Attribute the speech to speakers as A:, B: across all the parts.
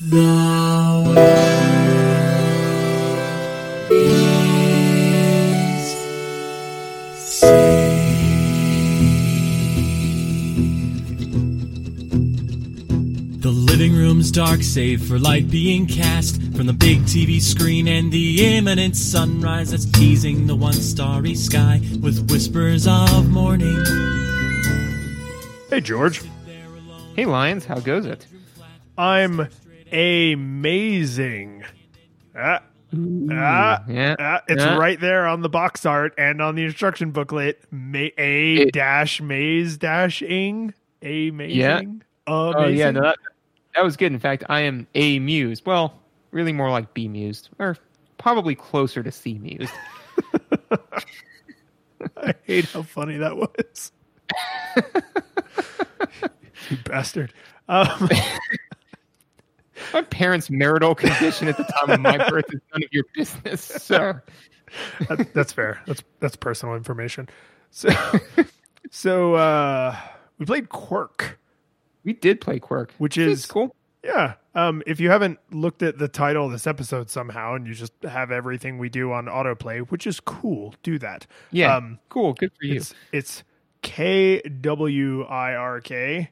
A: The world is The living room's dark, save for light being cast from the big TV screen and the imminent sunrise that's teasing the one starry sky with whispers of morning.
B: Hey, George.
C: Hey, Lions, how goes it?
B: I'm amazing. Ah, ah,
C: yeah,
B: ah, it's
C: yeah.
B: right there on the box art and on the instruction booklet. A
C: It-
B: dash maze dash ing. Amazing.
C: Yeah.
B: Amazing.
C: Oh yeah, no, that, that was good. In fact, I am a mused. Well, really more like B mused, or probably closer to C mused.
B: I hate how funny that was. you bastard. Um,
C: My parents' marital condition at the time of my birth is none of your business, sir.
B: that, that's fair. That's that's personal information. So, so uh, we played Kwirk.
C: We did play Kwirk,
B: Which
C: It's
B: is-
C: cool.
B: Yeah. Um, if you haven't looked at the title of this episode somehow and you just have everything we do on autoplay, which is cool, do that.
C: Yeah,
B: Um,
C: cool. Good for you.
B: It's it's K W I R K,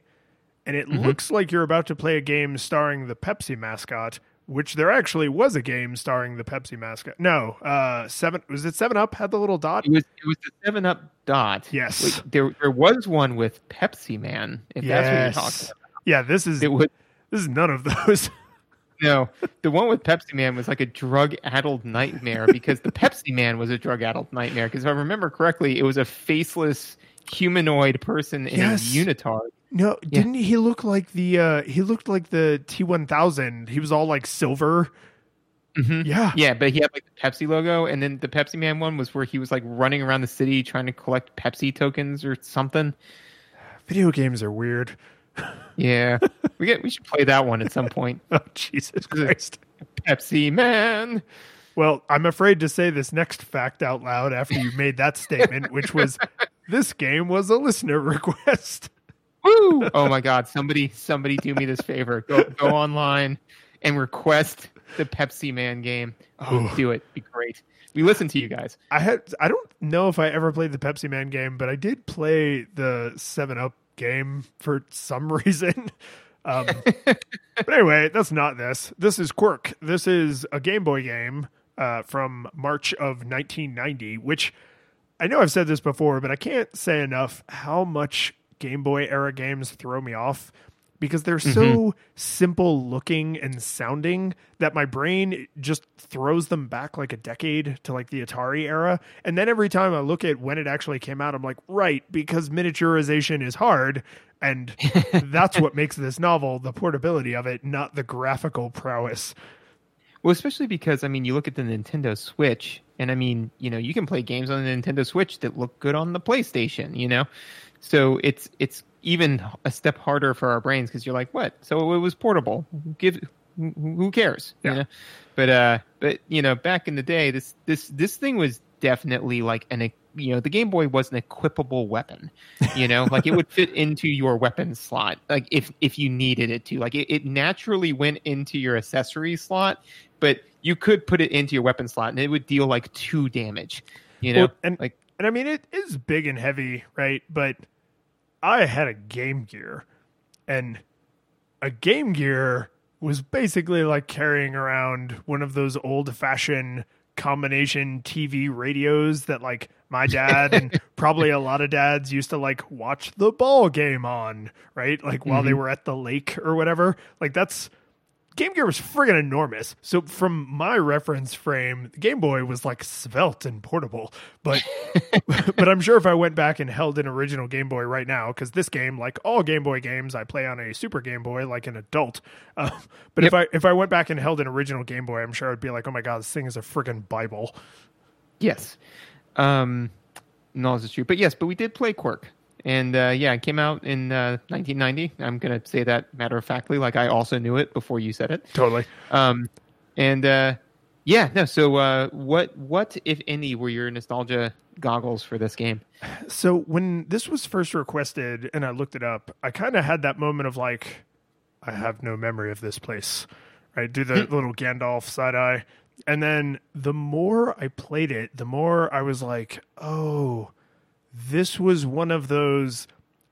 B: and it
C: Mm-hmm.
B: looks like you're about to play a game starring the Pepsi mascot, which there actually was a game starring the Pepsi mascot. No, uh, seven was it Seven Up had the little dot?
C: It was it was the Seven Up dot.
B: Yes.
C: Wait, there there was one with Pepsi Man. If that's what you're
B: Yes.
C: talking about.
B: Yeah, this is
C: It was
B: this is none of those.
C: no, the one with Pepsi Man was like a drug-addled nightmare because the Pepsi Man was a drug-addled nightmare. Because if I remember correctly, it was a faceless humanoid person in
B: Yes.
C: a unitard.
B: No, didn't he look like the uh he looked like the T one thousand. He was all like silver.
C: Mhm.
B: Yeah.
C: Yeah, but he had like the Pepsi logo, and then the Pepsi Man one was where he was like running around the city trying to collect Pepsi tokens or something.
B: Video games are weird.
C: Yeah, we get we should play that one at some point.
B: Oh Jesus Christ.
C: Pepsi Man.
B: Well, I'm afraid to say this next fact out loud after you made that statement, which was this game was a listener request.
C: Woo! Oh my God! Somebody, somebody, do me this favor. Go, go online and request the Pepsi Man game. Oh,
B: Ooh.
C: do it. Be great. We listen to you guys.
B: I had I don't know if I ever played the Pepsi Man game, but I did play the Seven Up game for some reason. Um, but anyway, that's not this. This is Kwirk. This is a Game Boy game uh, from March of 1990, which I know I've said this before, but I can't say enough how much Game Boy era games throw me off because they're so mm-hmm. simple looking and sounding that my brain just throws them back like a decade to like the Atari era. And then every time I look at when it actually came out, I'm like, right, because miniaturization is hard. And that's what makes this novel the portability of it, not the graphical prowess.
C: Well, especially because I mean, you look at the Nintendo Switch, and I mean, you know, you can play games on the Nintendo Switch that look good on the PlayStation. You know, so it's it's even a step harder for our brains because you're like, what? So it was portable. Give who cares?
B: Yeah.
C: You know? But uh, but you know, back in the day, this this this thing was definitely like an you know the Game Boy was an equipable weapon. You know, like it would fit into your weapon slot, like if if you needed it to. Like it, it naturally went into your accessory slot, but you could put it into your weapon slot and it would deal like two damage. You know,
B: Well, and
C: like
B: and I mean it is big and heavy, right? But I had a Game Gear, and a Game Gear was basically like carrying around one of those old fashioned combination TV radios that like my dad and probably a lot of dads used to like watch the ball game on, right? Like while they mm-hmm. were at the lake or whatever. Like that's Game Gear was friggin' enormous. So from my reference frame, Game Boy was like svelte and portable. But but I'm sure if I went back and held an original Game Boy right now, because this game, like all Game Boy games, I play on a Super Game Boy like an adult. Uh, but if I if I went back and held an original Game Boy, I'm sure I'd be like, oh my god, this thing is a friggin' Bible.
C: Yes. Um, no, this is true. But yes, but we did play Kwirk. And uh, yeah, it came out in uh, 1990. I'm going to say that matter of factly, like I also knew it before you said it.
B: Totally.
C: Um, and uh, yeah, no. So uh, what, what if any, were your nostalgia goggles for this game?
B: So when this was first requested and I looked it up, I kind of had that moment of like, I have no memory of this place. right? Do the little Gandalf side eye. And then the more I played it, the more I was like, oh, this was one of those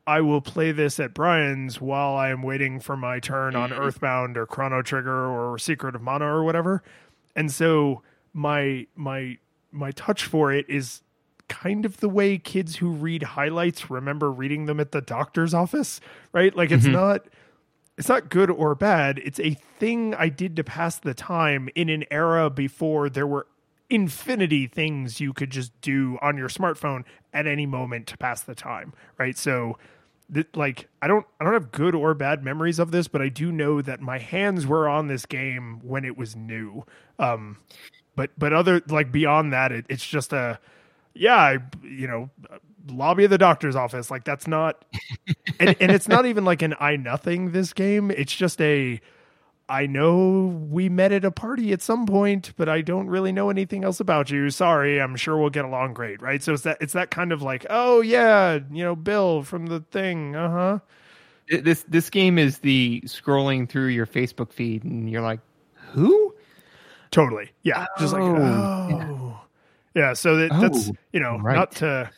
B: I will play this at Brian's while I am waiting for my turn on mm-hmm. Earthbound or Chrono Trigger or Secret of Mana or whatever. And so my my my touch for it is kind of the way kids who read highlights remember reading them at the doctor's office, right? Like it's mm-hmm. not it's not good or bad. It's a thing I did to pass the time in an era before there were infinity things you could just do on your smartphone at any moment to pass the time, right? So th- like I don't I don't have good or bad memories of this, but I do know that my hands were on this game when it was new. Um but but other like beyond that it, it's just a yeah, I, you know, lobby of the doctor's office. Like that's not, and, and it's not even like an I nothing this game. It's just a, I know we met at a party at some point, but I don't really know anything else about you. Sorry, I'm sure we'll get along great, right? So it's that it's that kind of like, oh yeah, you know, Bill from the thing, uh huh.
C: This this game is the scrolling through your Facebook feed, and you're like, who?
B: Totally, yeah, just like
C: Oh,
B: oh, yeah. so that, that's
C: Oh,
B: you know
C: right.
B: not to.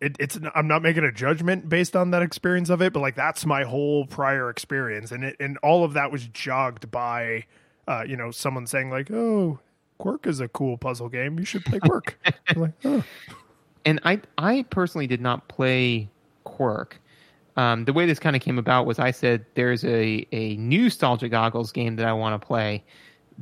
B: It, it's I'm not making a judgment based on that experience of it, but like that's my whole prior experience, and it and all of that was jogged by, uh, you know, someone saying like, "Oh, Kwirk is a cool puzzle game. You should play Kwirk." I'm like, oh.
C: and I I personally did not play Kwirk. Um, the way this kind of came about was I said there's a a nostalgia goggles game that I want to play,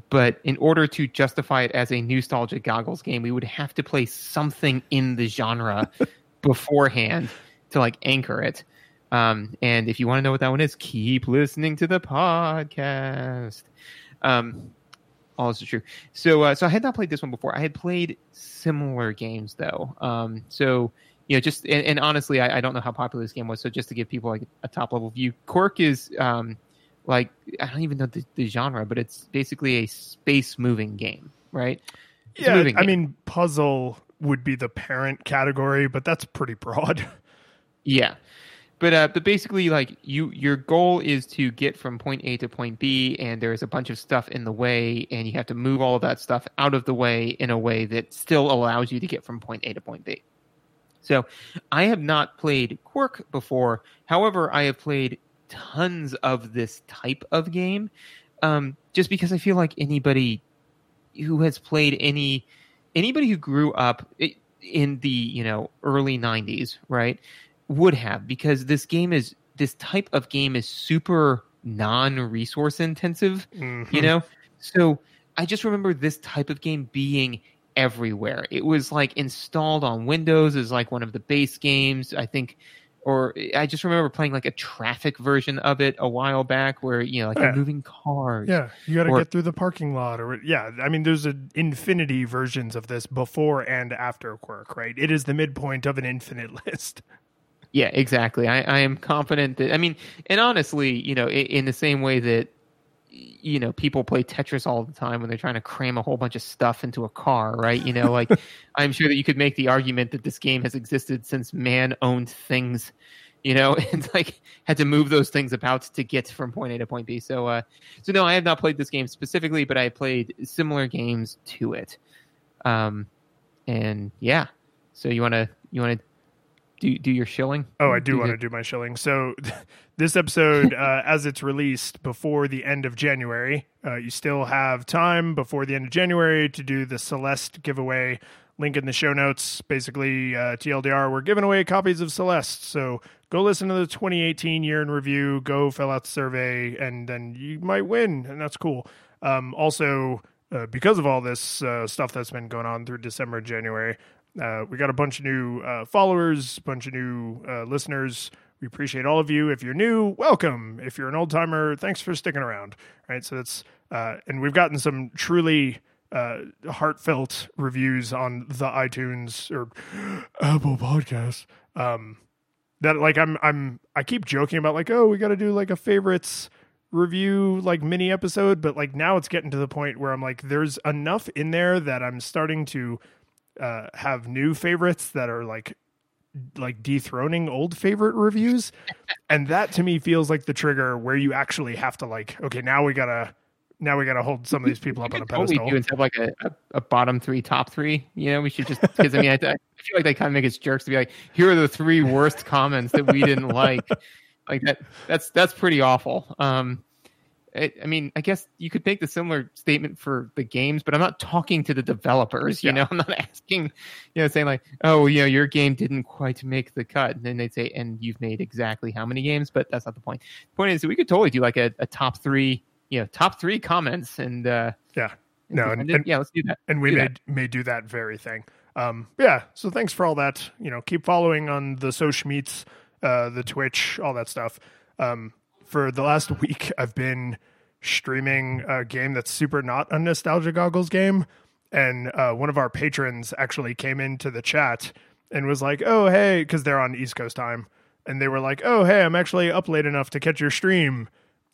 C: but in order to justify it as a nostalgia goggles game, we would have to play something in the genre beforehand to like anchor it. Um, and if you want to know what that one is, keep listening to the podcast. Um, all this is true. So, uh, so I had not played this one before. I had played similar games though. Um, so you know, just and, and honestly, I, I don't know how popular this game was. So just to give people like a top level view, Kwirk is um, like I don't even know the, the genre, but it's basically a space moving game, right? It's
B: yeah. I
C: game.
B: mean, puzzle would be the parent category, but that's pretty broad.
C: Yeah. But uh, but basically, like you, your goal is to get from point A to point B, and there's a bunch of stuff in the way, and you have to move all of that stuff out of the way in a way that still allows you to get from point A to point B. So, I have not played Kwirk before. However, I have played tons of this type of game, um, just because I feel like anybody who has played any anybody who grew up in the you know early 90s right would have because this game is this type of game is super non-resource intensive
B: Mhm.
C: you know? So i just remember this type of game being everywhere. It was like installed on windows as like one of the base games. I think or eh, i just remember playing like a traffic version of it a while back where you know like
B: Yeah.
C: moving cars
B: Yeah, you got to get through the parking lot, or yeah. I mean, there's an infinity versions of this before and after Kwirk, right? It is the midpoint of an infinite list.
C: Yeah, exactly. I, I am confident that I mean, and honestly, you know, in, in the same way that you know people play Tetris all the time when they're trying to cram a whole bunch of stuff into a car, right? You know, like I'm sure that you could make the argument that this game has existed since man owned things, you know, and like had to move those things about to get from point A to point B. So, uh, so no, I have not played this game specifically, but I played similar games to it. Um, and yeah, so you want to you want to do do your shilling?
B: Oh, I do
C: Do
B: want to do my shilling. So, this episode, uh, as it's released before the end of January, uh, you still have time before the end of January to do the Celeste giveaway. Link in the show notes. Basically, uh, TLDR, we're giving away copies of Celeste. So go listen to the 2018 year in review. Go fill out the survey, and then you might win, and that's cool. Um, also, uh, because of all this uh, stuff that's been going on through December, January, uh, we got a bunch of new uh, followers, bunch of new uh, listeners. We appreciate all of you. If you're new, welcome. If you're an old timer, thanks for sticking around. Right, so that's uh, and we've gotten some truly uh, heartfelt reviews on the iTunes or Apple Podcasts. Um, that like I'm I'm I keep joking about like oh we got to do like a favorites review like mini episode, but like now it's getting to the point where I'm like there's enough in there that I'm starting to uh, have new favorites that are like like dethroning old favorite reviews and that to me feels like the trigger where you actually have to like okay now we gotta now we got to hold some of these people up on a
C: totally
B: pedestal.
C: do instead of like a, a, a bottom three, top three. You know, we should just because I mean, I, I feel like they kind of make us jerks to be like, here are the three worst comments that we didn't like. Like that. That's that's pretty awful. Um, I mean, I guess you could make the similar statement for the games, but I'm not talking to the developers. You
B: Yeah.
C: know, I'm not asking, you know, saying like, oh, you know, your game didn't quite make the cut, and then they'd say, and you've made exactly how many games, but that's not the point. The point is, that we could totally do like a, a top three, you know, top three comments, and uh,
B: Yeah. No, and-
C: and-
B: and-
C: yeah, let's do that.
B: and we
C: do
B: may
C: that.
B: may do that very thing. Um, yeah. So thanks for all that. You know, keep following on the social meets, uh, the Twitch, all that stuff. Um, for the last week, I've been streaming a game that's super not a nostalgia goggles game, and uh, one of our patrons actually came into the chat and was like, "Oh, hey," because they're on East Coast time, and they were like, "Oh, hey, I'm actually up late enough to catch your stream."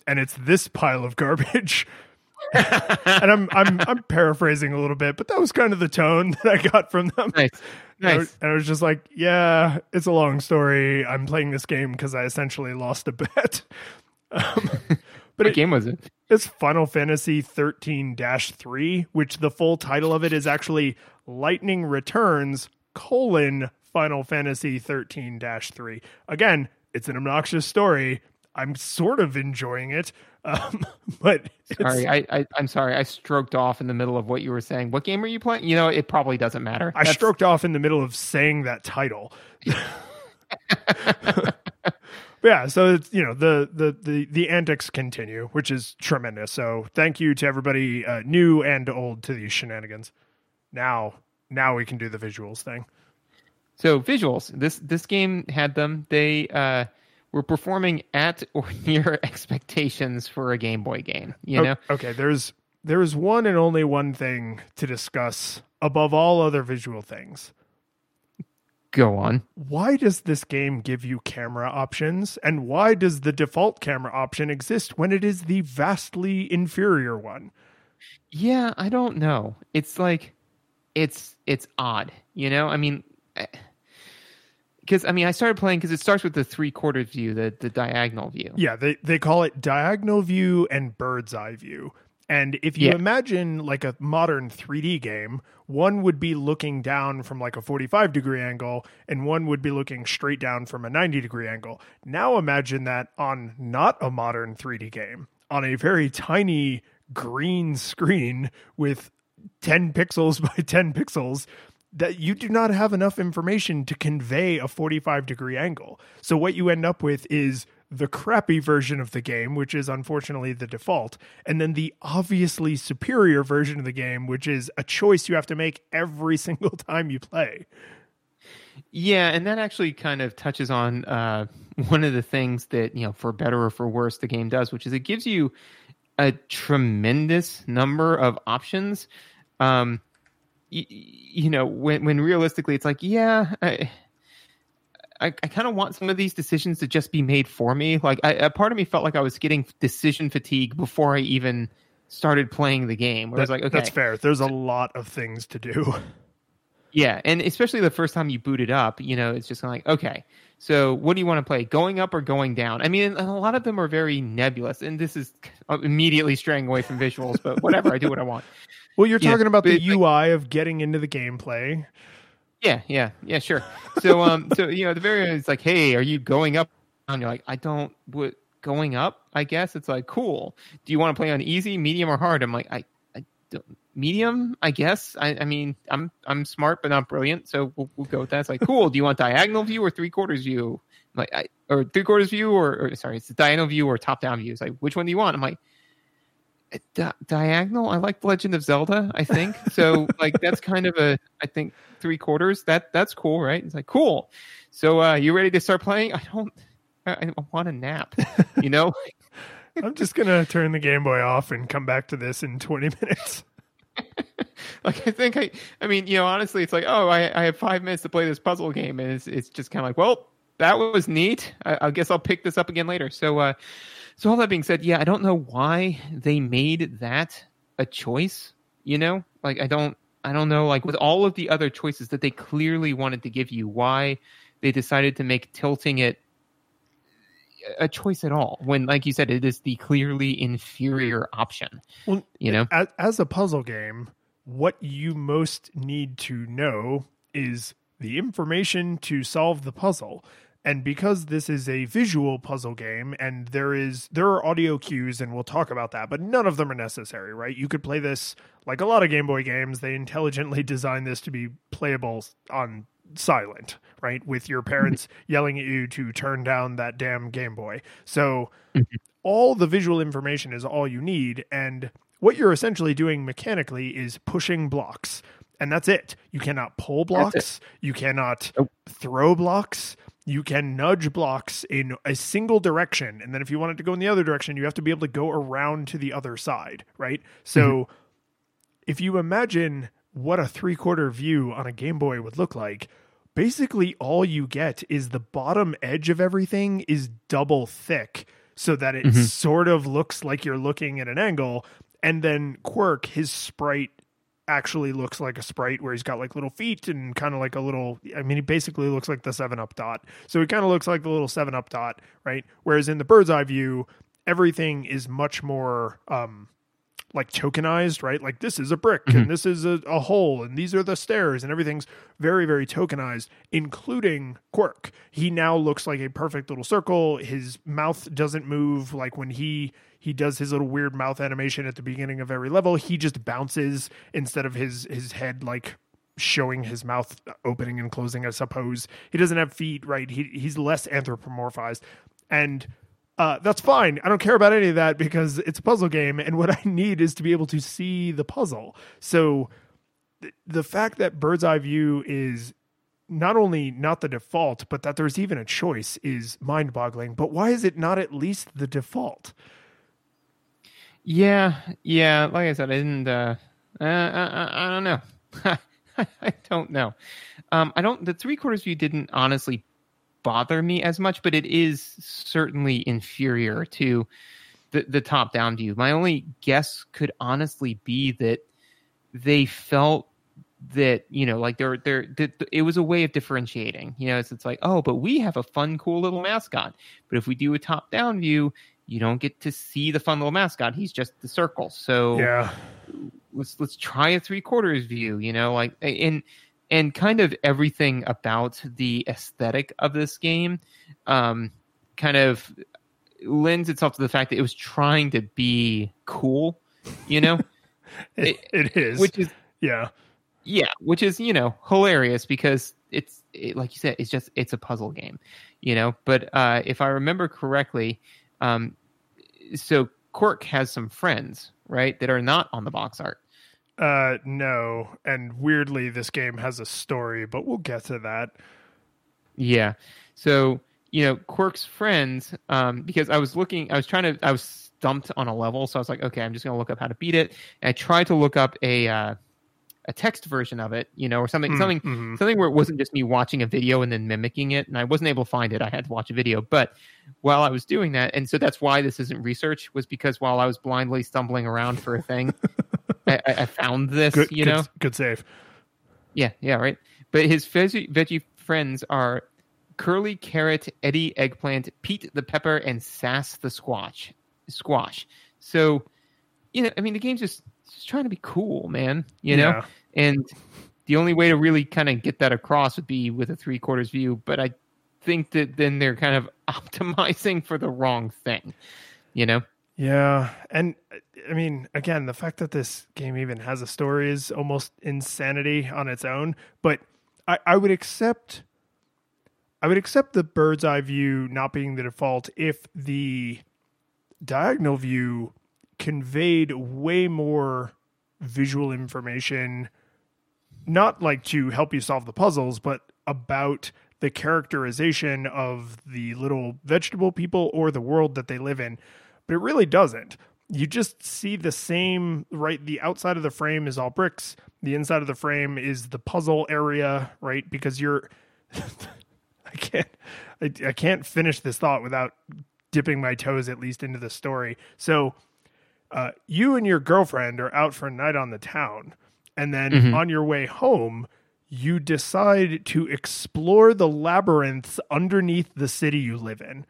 B: And it's this pile of garbage and I'm I'm I'm paraphrasing a little bit, but that was kind of the tone that I got from them.
C: Nice,
B: And I,
C: nice.
B: was, and I was just like, yeah, it's a long story. I'm playing this game because I essentially lost a bet. Um, but
C: What
B: it,
C: game was it?
B: it's Final Fantasy 13 3, which the full title of it is actually Lightning Returns colon Final Fantasy 13 3. Again, it's an obnoxious story. I'm sort of enjoying it. Um, but
C: Sorry, I, I I'm sorry. I stroked off in the middle of what you were saying. What game are you playing? You know, it probably doesn't matter.
B: I
C: That's-
B: stroked off in the middle of saying that title. Yeah, so it's you know the the the the antics continue, which is tremendous. So thank you to everybody, uh, new and old, to these shenanigans. Now, now we can do the visuals thing.
C: So visuals. This this game had them. They uh, were performing at or near expectations for a Game Boy game. You know,
B: okay, there's there is one and only one thing to discuss above all other visual things.
C: go on.
B: Why does this game give you camera options, and why does the default camera option exist when it is the vastly inferior one?
C: Yeah, I don't know. It's like it's it's odd. You know, I mean. Eh, Because I mean, I started playing because it starts with the three quarter view, the the diagonal view.
B: Yeah, they they call it diagonal view and bird's eye view. And if you
C: Yeah.
B: imagine like a modern 3D game, one would be looking down from like a 45 degree angle and one would be looking straight down from a 90 degree angle. Now imagine that on not a modern 3D game, on a very tiny green screen with 10 pixels by 10 pixels that you do not have enough information to convey a 45 degree angle. So what you end up with is the crappy version of the game, which is unfortunately the default, and then the obviously superior version of the game, which is a choice you have to make every single time you play.
C: Yeah, and that actually kind of touches on uh, one of the things that you know, for better or for worse, the game does, which is it gives you a tremendous number of options. Um, y- y- you know, when when realistically, it's like, yeah, I, I, I kind of want some of these decisions to just be made for me. Like, I, a part of me felt like I was getting decision fatigue before I even started playing the game. Where I was like, okay,
B: That's fair. There's a lot of things to do.
C: Yeah, and especially the first time you boot it up, you know, it's just like, okay, so what do you want to play? Going up or going down? I mean, a lot of them are very nebulous, and this is immediately straying away from visuals, but whatever, I do what I want.
B: Well, you're
C: Yeah,
B: talking about the
C: it's like-
B: UI of getting into the gameplay.
C: Yeah, yeah, yeah, sure. So, um, so you know, at the very end, it's like, hey, are you going up? And you're like, I don't. What going up? I guess it's like, cool. Do you want to play on easy, medium, or hard? I'm like, I, I don't, medium, I guess. I, I mean, I'm I'm smart but not brilliant, so we'll, we'll go with that. It's like, cool. Do you want diagonal view or three quarters view? I'm like, I, or three quarters view, or, or sorry, it's the diagonal view or top down view. It's like, which one do you want? I'm like. Di- diagonal. I like Legend of Zelda. I think so. like that's kind of a. I think three quarters. That that's cool, right? It's like cool. So uh, you ready to start playing? I don't. I, I want a nap. You know.
B: I'm just gonna turn the Game Boy off and come back to this in 20 minutes.
C: like I think I. I mean, you know, honestly, it's like, oh, I, I have five minutes to play this puzzle game, and it's it's just kind of like, well, that was neat. I, I guess I'll pick this up again later. So, uh, so all that being said, yeah, I don't know why they made that a choice. You know, like I don't, I don't know, like with all of the other choices that they clearly wanted to give you, why they decided to make tilting it a choice at all when like you said it is the clearly inferior option
B: Well,
C: you know
B: as, as a puzzle game, what you most need to know is the information to solve the puzzle. And because this is a visual puzzle game and there is there are audio cues and we'll talk about that, but none of them are necessary, right? You could play this like a lot of Game Boy games, they intelligently designed this to be playable on silent, right? With your parents yelling at you to turn down that damn Game Boy. So mm-hmm. all the visual information is all you need and what you're essentially doing mechanically is pushing blocks and that's it you cannot pull blocks you cannot
C: Nope.
B: throw blocks you can nudge blocks in a single direction and then if you want it to go in the other direction you have to be able to go around to the other side right so mm-hmm. if you imagine what a three quarter view on a game boy would look like. Basically all you get is the bottom edge of everything is double thick so that it
C: Mhm.
B: sort of looks like you're looking at an angle and then Kwirk his sprite actually looks like a sprite where he's got like little feet and kind of like a little i mean he basically looks like the 7 up dot. So he kind of looks like the little 7 up dot right? Whereas in the bird's eye view everything is much more um like tokenized, right? Like this is a brick
C: Mhm.
B: and this is a, a hole and these are the stairs and everything's very, very tokenized, including Kwirk. He now looks like a perfect little circle. His mouth doesn't move like when he he does his little weird mouth animation at the beginning of every level. He just bounces instead of his his head like showing his mouth opening and closing, I suppose. He doesn't have feet, right? He he's less anthropomorphized. And uh, that's fine. I don't care about any of that because it's a puzzle game, and what I need is to be able to see the puzzle. So th- the fact that bird's eye view is not only not the default, but that there's even a choice is mind boggling. But why is it not at least the default?
C: Yeah, yeah. Like I said, I didn't. Uh, uh, I, I, I don't know. I don't know. Um, I don't. The three quarters view didn't honestly bother me as much, but it is certainly inferior to the the top down view. My only guess could honestly be that they felt that you know like they're they're that it was a way of differentiating. You know it's, it's like oh but we have a fun cool little mascot. But if we do a top down view you don't get to see the fun little mascot. He's just the circle. So
B: Yeah,
C: let's let's try a three quarters view you know like and and kind of everything about the aesthetic of this game um kind of lends itself to the fact that it was trying to be cool you know?
B: It, it is.
C: which is
B: yeah,
C: yeah which is you know hilarious because it's it, like you said it's just it's a puzzle game you know? But uh if i remember correctly um so Kwirk has some friends right that are not on the box art
B: uh, no. And weirdly, this game has a story, but we'll get to that.
C: Yeah. So, you know, Kwirk's friends, um, because I was looking, I was trying to, I was stumped on a level. So I was like, okay, I'm just going to look up how to beat it. And I tried to look up a, uh, a text version of it, you know, or something,
B: Mm,
C: something,
B: mhm.
C: something where it wasn't just me watching a video and then mimicking it. And I wasn't able to find it. I had to watch a video. But while I was doing that, and so that's why this isn't research, was because while I was blindly stumbling around for a thing, I, I found this,
B: Good,
C: you
B: good,
C: know,
B: good save.
C: yeah, yeah, right. But his veggie, veggie friends are Curly Carrot, Eddie Eggplant, Pete the Pepper, and Sass the Squash. Squash. So, you know, I mean, the game's just, just trying to be cool, man. You know,
B: Yeah.
C: and the only way to really kind of get that across would be with a three quarters view. But I think that then they're kind of optimizing for the wrong thing. You know.
B: Yeah, and I mean, again, the fact that this game even has a story is almost insanity on its own. But I, I would accept, I would accept the bird's eye view not being the default if the diagonal view conveyed way more visual information, not like to help you solve the puzzles, but about the characterization of the little vegetable people or the world that they live in but it really doesn't. You just see the same, right? The outside of the frame is all bricks. The inside of the frame is the puzzle area, right? Because you're, I can't, I, I can't finish this thought without dipping my toes at least into the story. So, uh, you and your girlfriend are out for a night on the town, and then
C: Mhm.
B: on your way home, you decide to explore the labyrinths underneath the city you live in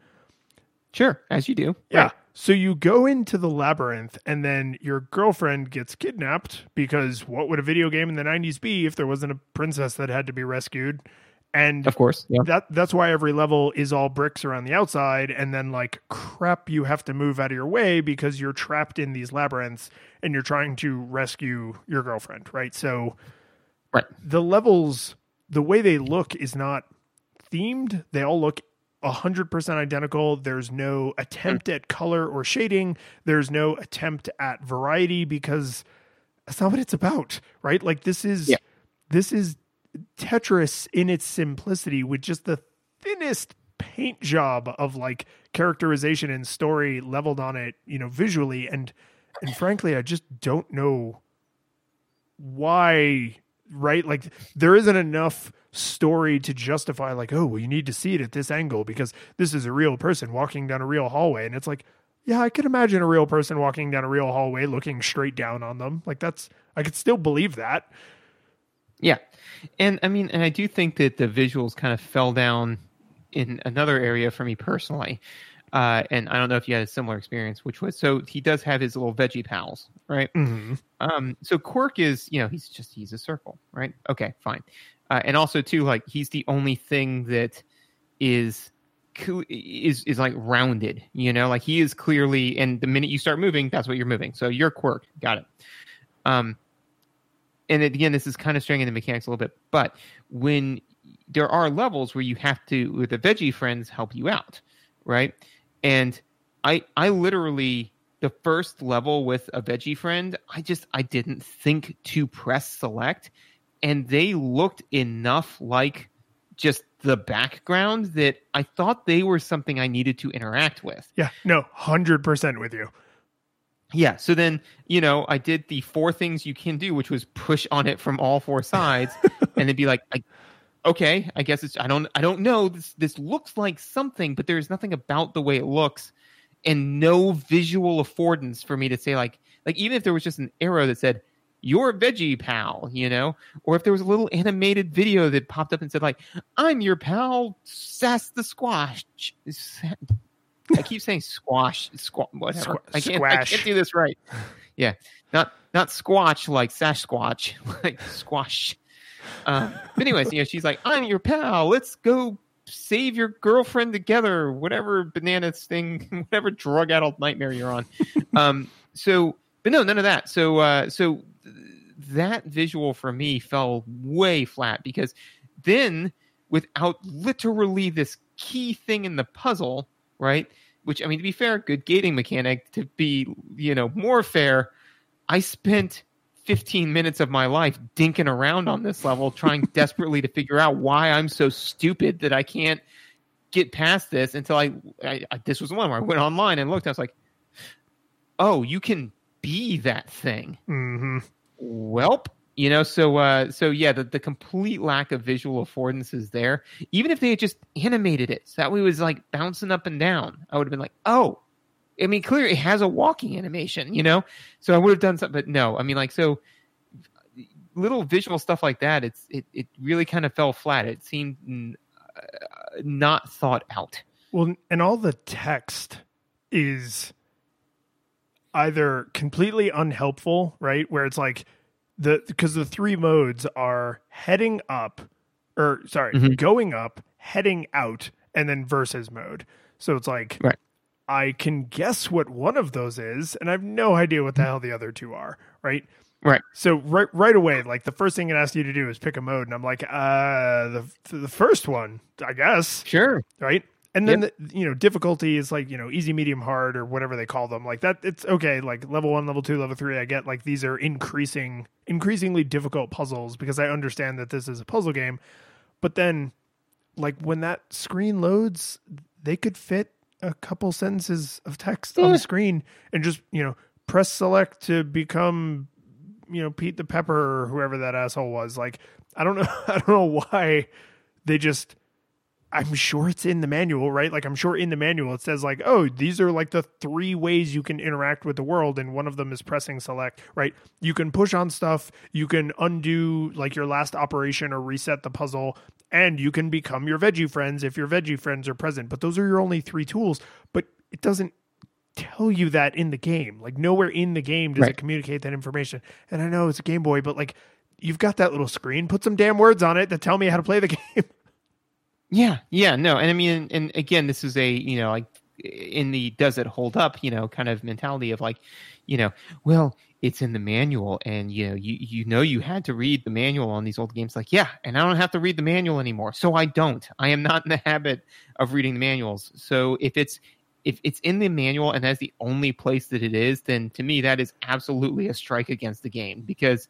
C: Sure, as you do.
B: Yeah.
C: Right.
B: So you go into the labyrinth and then your girlfriend gets kidnapped because what would a video game in the 90s be if there wasn't a princess that had to be rescued? And
C: Of course. Yeah.
B: that that's why every level is all bricks around the outside and then like crap you have to move out of your way because you're trapped in these labyrinths and you're trying to rescue your girlfriend, right? So
C: Right.
B: the levels the way they look is not themed. They all look 100% identical. There's no attempt hmm. at color or shading. There's no attempt at variety because that's not what it's about, right? Like this is
C: Yeah.
B: this is Tetris in its simplicity with just the thinnest paint job of like characterization and story leveled on it, you know, visually. And and frankly, I just don't know why right? Like there isn't enough story to justify like oh well you need to see it at this angle because this is a real person walking down a real hallway. And it's like yeah i could imagine a real person walking down a real hallway looking straight down on them. Like that's i could still believe that
C: Yeah. And I mean, and I do think that the visuals kind of fell down in another area for me personally. Uh, and I don't know if you had a similar experience, which was so he does have his little veggie pals, right?
B: mm-hmm.
C: Um, so Kwirk is, you know, he's just he's a circle, right? Okay, fine. Uh, and also too, like he's the only thing that is is is like rounded, you know, like he is clearly. And the minute you start moving, that's what you're moving. So you're Kwirk, got it. Um, and again, this is kind of straying into mechanics a little bit, but when there are levels where you have to, with the veggie friends, help you out, right? And I, I literally the first level with a veggie friend, I just I didn't think to press select, and they looked enough like just the background that I thought they were something I needed to interact with.
B: yeah no 100% with you
C: Yeah. So then, you know, I did the four things you can do, which was push on it from all four sides, and then be like, I, okay, I guess it's. I don't. I don't know. This this looks like something, but there's nothing about the way it looks, and no visual affordance for me to say like like even if there was just an arrow that said your veggie pal, you know, or if there was a little animated video that popped up and said like I'm your pal, Sass the Squash. I keep saying squash, squash, whatever.
B: Squ-
C: I can't. I can't do this right. Yeah, not not squatch like Sasquatch, like squash. Um, but anyways, you know, she's like, "I'm your pal. Let's go save your girlfriend together." Whatever bananas thing, whatever drug-addled nightmare you're on. Um, so, but no, none of that. So, uh, so that visual for me fell way flat because then, without literally this key thing in the puzzle, right? Which I mean, to be fair, good gating mechanic. To be, you know, more fair, I spent 15 minutes of my life dinking around on this level, trying desperately to figure out why I'm so stupid that I can't get past this until I, I, I this was the one where I went online and looked. I was like, oh, you can be that thing.
B: mm-hmm.
C: Welp. You know, so uh, so yeah, the, the complete lack of visual affordance is there. Even if they had just animated it, so that way it was like bouncing up and down, I would have been like, oh, I mean, clearly it has a walking animation, you know. So I would have done something, but no, I mean, like so little visual stuff like that. It's it it really kind of fell flat. It seemed mm, uh, not thought out.
B: Well, and all the text is either completely unhelpful, right? Where it's like the because the three modes are heading up or sorry,
C: Mhm.
B: going up, heading out, and then versus mode. So it's like
C: Right.
B: I can guess what one of those is, and I have no idea what the hell the other two are, right?
C: Right.
B: So right right away, like the first thing it asks you to do is pick a mode, and I'm like, uh, the the first one, I guess
C: Sure.
B: right? And then the, you know difficulty is like you know easy, medium, hard, or whatever they call them. Like that, it's okay. Like level one, level two, level three. I get like these are increasing, increasingly difficult puzzles because I understand that this is a puzzle game. But then, like when that screen loads, they could fit a couple sentences of text on the screen and just you know press select to become you know Pete the Pepper or whoever that asshole was. Like I don't know, I don't know why they just I'm sure it's in the manual, right? Like I'm sure in the manual it says like, "Oh, these are like the three ways you can interact with the world and one of them is pressing select," right? You can push on stuff, you can undo like your last operation or reset the puzzle, and you can become your veggie friends if your veggie friends are present. But those are your only three tools. But it doesn't tell you that in the game. Like nowhere in the game does
C: Right.
B: it communicate that information. And I know it's a Game Boy, but like you've got that little screen. Put some damn words on it that tell me how to play the game.
C: Yeah, yeah, no, and I mean, and again, this is a you know like in the does it hold up you know kind of mentality of like you know well it's in the manual and you know you you know you had to read the manual on these old games like yeah and I don't have to read the manual anymore so I don't. I am not in the habit of reading the manuals. So if it's if it's in the manual and that's the only place that it is then to me that is absolutely a strike against the game because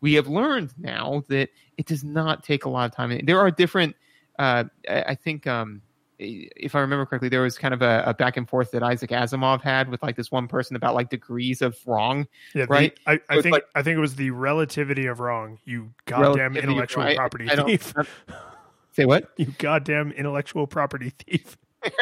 C: we have learned now that it does not take a lot of time. There are different I I think um, if I remember correctly, there was kind of a, a back and forth that Isaac Asimov had with like this one person about like degrees of wrong.
B: Yeah,
C: Right?
B: The, I, I think
C: like-
B: I think it was the relativity of wrong. You goddamn intellectual property
C: I
B: thief.
C: Say what?
B: You goddamn intellectual property thief.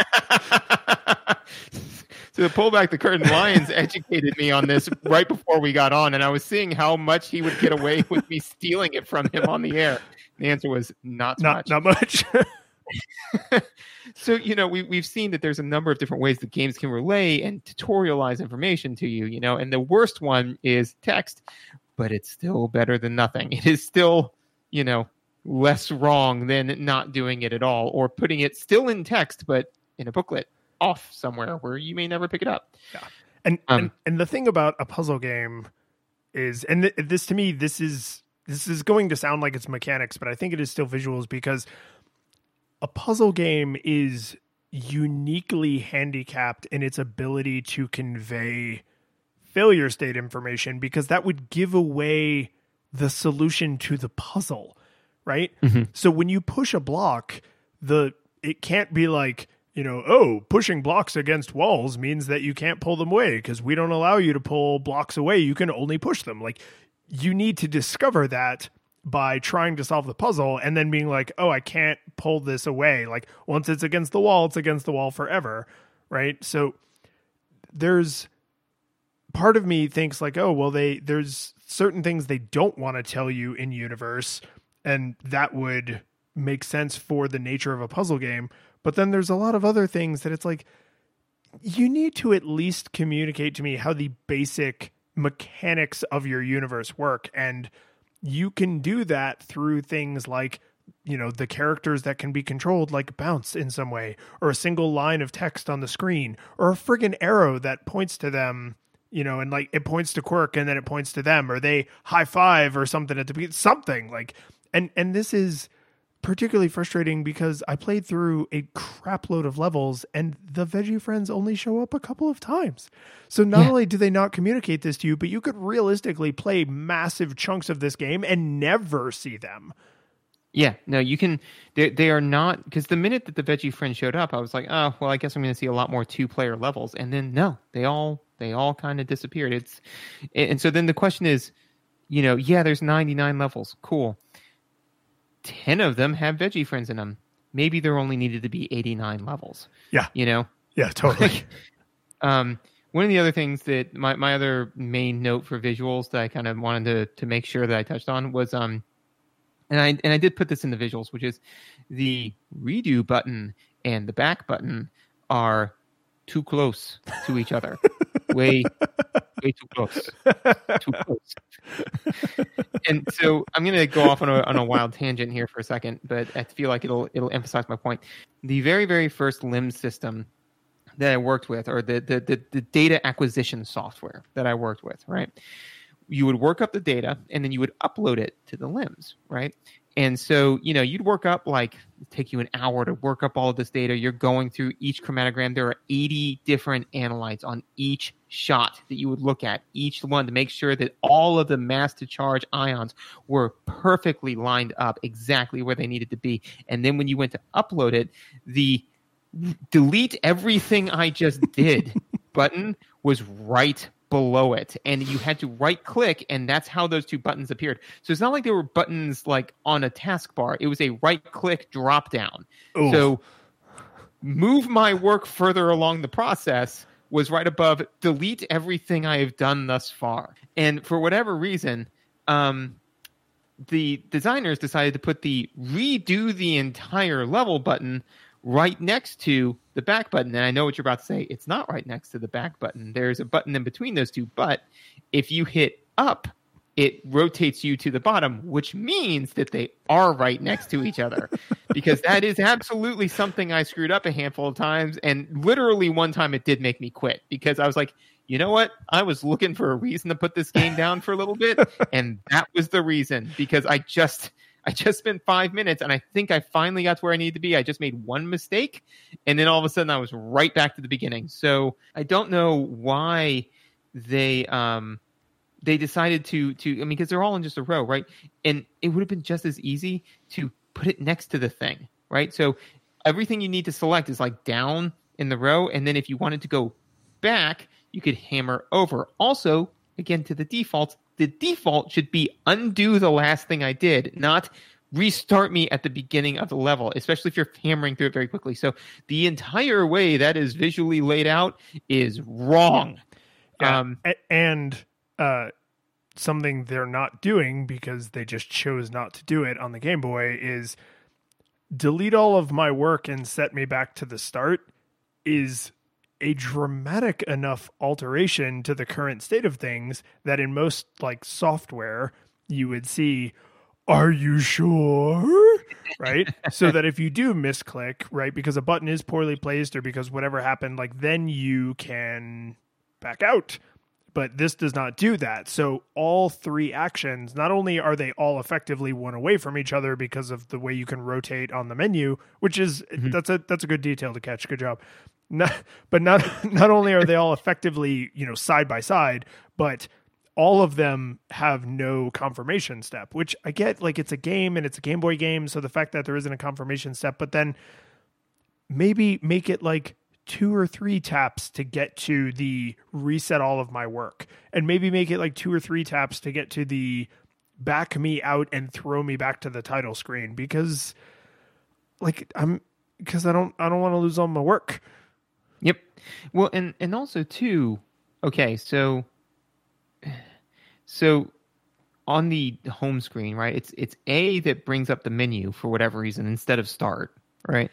C: so to pull back the curtain, Lyons educated me on this right before we got on, and I was seeing how much he would get away with me stealing it from him on the air. The answer was not
B: Not
C: much.
B: not much.
C: so you know we, we've seen that there's a number of different ways that games can relay and tutorialize information to you you know and the worst one is text but it's still better than nothing it is still you know less wrong than not doing it at all or putting it still in text but in a booklet off somewhere where you may never pick it up Yeah.
B: And,
C: Um,
B: and and the thing about a puzzle game is, and th- this to me, this is this is going to sound like it's mechanics, but I think it is still visuals because a puzzle game is uniquely handicapped in its ability to convey failure state information because that would give away the solution to the puzzle, right? Mm-hmm. So when you push a block, the it can't be like you know, oh, pushing blocks against walls means that you can't pull them away because we don't allow you to pull blocks away. You can only push them. Like you need to discover that by trying to solve the puzzle and then being like, oh, I can't pull this away. Like once it's against the wall, it's against the wall forever, right? So there's part of me thinks like, oh, well, they there's certain things they don't want to tell you in universe, and that would make sense for the nature of a puzzle game. But then there's a lot of other things that it's like you need to at least communicate to me how the basic mechanics of your universe work and you can do that through things like you know the characters that can be controlled like bounce in some way or a single line of text on the screen or a friggin arrow that points to them you know and like it points to Kwirk and then it points to them or they high five or something at the beginning something like and and this is particularly frustrating because I played through a crap load of levels and the veggie friends only show up a couple of times. So not
C: Yeah.
B: only do they not communicate this to you, but you could realistically play massive chunks of this game and never see them.
C: Yeah, no, you can. They they are not because the minute that the veggie friend showed up, I was like, oh, well, I guess I'm going to see a lot more two player levels, and then no, they all they all kind of disappeared. It's and so then the question is, you know, yeah, there's 99 levels, cool. Ten of them have veggie friends in them. Maybe there only needed to be 89 levels.
B: Yeah.
C: you know,
B: Yeah, totally.
C: um, one of the other things that my, my other main note for visuals that I kind of wanted to to make sure that I touched on was um, and I and I did put this in the visuals, which is the redo button and the back button are too close to each other, way way too close, too close. and so I'm going to go off on a on a wild tangent here for a second, but I feel like it'll it'll emphasize my point. The very very first LIMS system that I worked with, or the, the the the data acquisition software that I worked with, right? You would work up the data and then you would upload it to the LIMS, right? And so, you know, you'd work up like take you an hour to work up all of this data. You're going through each chromatogram. There are 80 different analytes on each shot that you would look at, each one to make sure that all of the mass to charge ions were perfectly lined up exactly where they needed to be. And then when you went to upload it, the delete everything I just did button was right below it. And you had to right click, and that's how those two buttons appeared. So it's not like they were buttons like on a taskbar, it was a right click drop down. So move my work further along the process was right above delete everything I have done thus far. And for whatever reason, um, the designers decided to put the redo the entire level button right next to the back button. And I know what you're about to say. It's not right next to the back button. There's a button in between those two. But if you hit up, it rotates you to the bottom, which means that they are right next to each other. because that is absolutely something I screwed up a handful of times. And literally one time it did make me quit because I was like, you know what? I was looking for a reason to put this game down for a little bit. And that was the reason because I just. I just spent five minutes and I think I finally got to where I needed to be. I just made one mistake and then all of a sudden I was right back to the beginning. So I don't know why they um they decided to to I mean because they're all in just a row, right? And it would have been just as easy to put it next to the thing, right? So everything you need to select is like down in the row and then if you wanted to go back, you could hammer over. Also, again to the default, the default should be undo the last thing I did, not restart me at the beginning of the level, especially if you're hammering through it very quickly. So the entire way that is visually laid out is wrong.
B: Yeah. Um, and uh, something they're not doing because they just chose not to do it on the Game Boy is delete all of my work and set me back to the start is a dramatic enough alteration to the current state of things that in most like software you would see are you sure? Right? So that if you do misclick right because a button is poorly placed or because whatever happened like then you can back out but this does not do that. So all three actions, not only are they all effectively one away from each other because of the way you can rotate on the menu, which is mm-hmm. that's a that's a good detail to catch. Good job. Not, but not not only are they all effectively you know side by side, but all of them have no confirmation step. Which I get, like it's a game and it's a Game Boy game, so the fact that there isn't a confirmation step, but then maybe make it like two or three taps to get to the reset all of my work and maybe make it like two or three taps to get to the back me out and throw me back to the title screen because like I'm because I don't I don't want to lose all my work.
C: Yep. Well, and and also too. Okay, so so on the home screen, right? It's it's A that brings up the menu for whatever reason instead of start, right?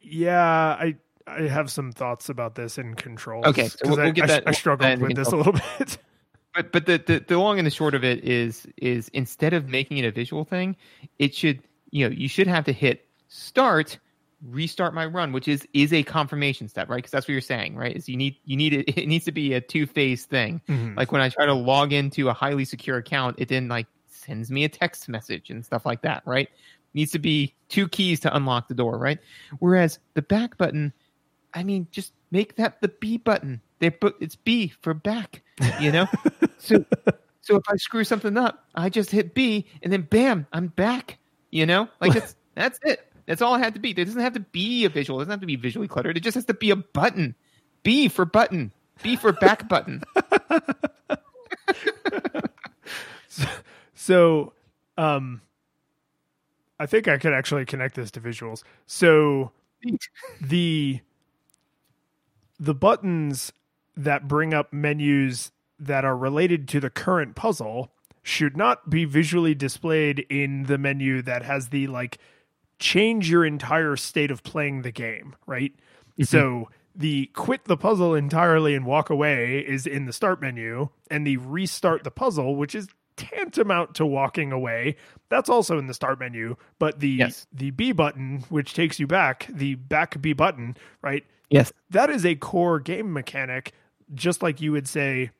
B: Yeah, I I have some thoughts about this in control.
C: Okay,
B: we'll, we'll get that. I, I struggled with this a little bit.
C: But but the, the the long and the short of it is is instead of making it a visual thing, it should you know you should have to hit start restart my run which is is a confirmation step right because that's what you're saying right is you need you need it it needs to be a two-phase thing mm-hmm. like when i try to log into a highly secure account it then like sends me a text message and stuff like that right needs to be two keys to unlock the door right whereas the back button I mean, just make that the B button. They put it's B for back, you know. so, so if I screw something up, I just hit B, and then bam, I'm back. You know, like it's that's it. That's all it had to be. It doesn't have to be a visual. It doesn't have to be visually cluttered. It just has to be a button. B for button. B for back button.
B: so, so, um, I think I could actually connect this to visuals. So the the buttons that bring up menus that are related to the current puzzle should not be visually displayed in the menu that has the like change your entire state of playing the game, right? Mm-hmm. So the quit the puzzle entirely and walk away is in the start menu, and the restart the puzzle, which is tantamount to walking away, that's also in the start menu. But the yes. the B button, which takes you back, the back B button, right?
C: Yes.
B: That is a core game mechanic, just like you would say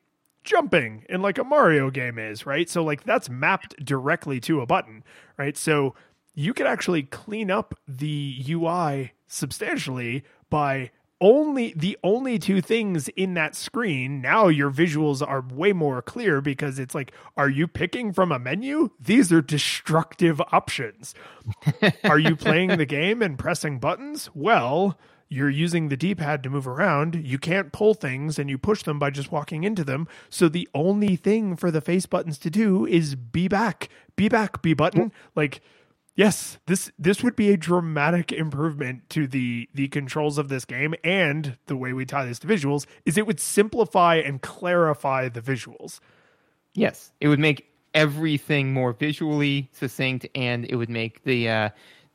B: jumping in like a Mario game is, right? So like that's mapped directly to a button, right? So you can actually clean up the UI substantially by only the only two things in that screen now your visuals are way more clear because it's like are you picking from a menu these are destructive options are you playing the game and pressing buttons well you're using the D-pad to move around. You can't pull things and you push them by just walking into them. So the only thing for the face buttons to do is be back. Be back, B button. Like yes, this this would be a dramatic improvement to the the controls of this game and the way we tie this to visuals is it would simplify and clarify the visuals.
C: Yes, it would make everything more visually succinct and it would make the uh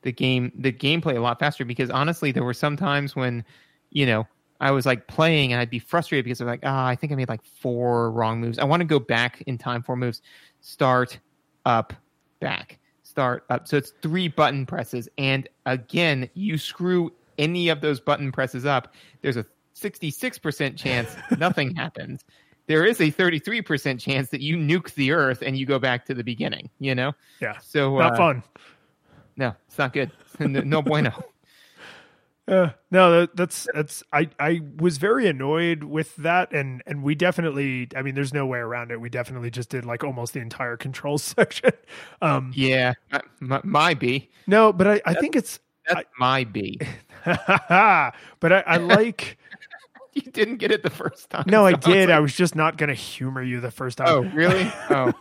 C: the game the gameplay a lot faster because honestly there were some times when you know I was like playing and I'd be frustrated because I'm like, ah, oh, I think I made like four wrong moves. I want to go back in time, four moves. Start, up, back, start, up. So it's three button presses. And again, you screw any of those button presses up, there's a 66% chance nothing happens. There is a 33% chance that you nuke the earth and you go back to the beginning, you know?
B: Yeah.
C: So,
B: not
C: uh,
B: fun.
C: No, it's not good. no, no bueno.
B: Uh, no, that, that's that's I I was very annoyed with that, and and we definitely, I mean, there's no way around it. We definitely just did like almost the entire control section. Um,
C: yeah, my, my B.
B: No, but I I think it's
C: that's I, my B.
B: but I, I like.
C: you didn't get it the first time.
B: No, so I did. I was, like, I was just not going to humor you the first time.
C: Oh, really? oh,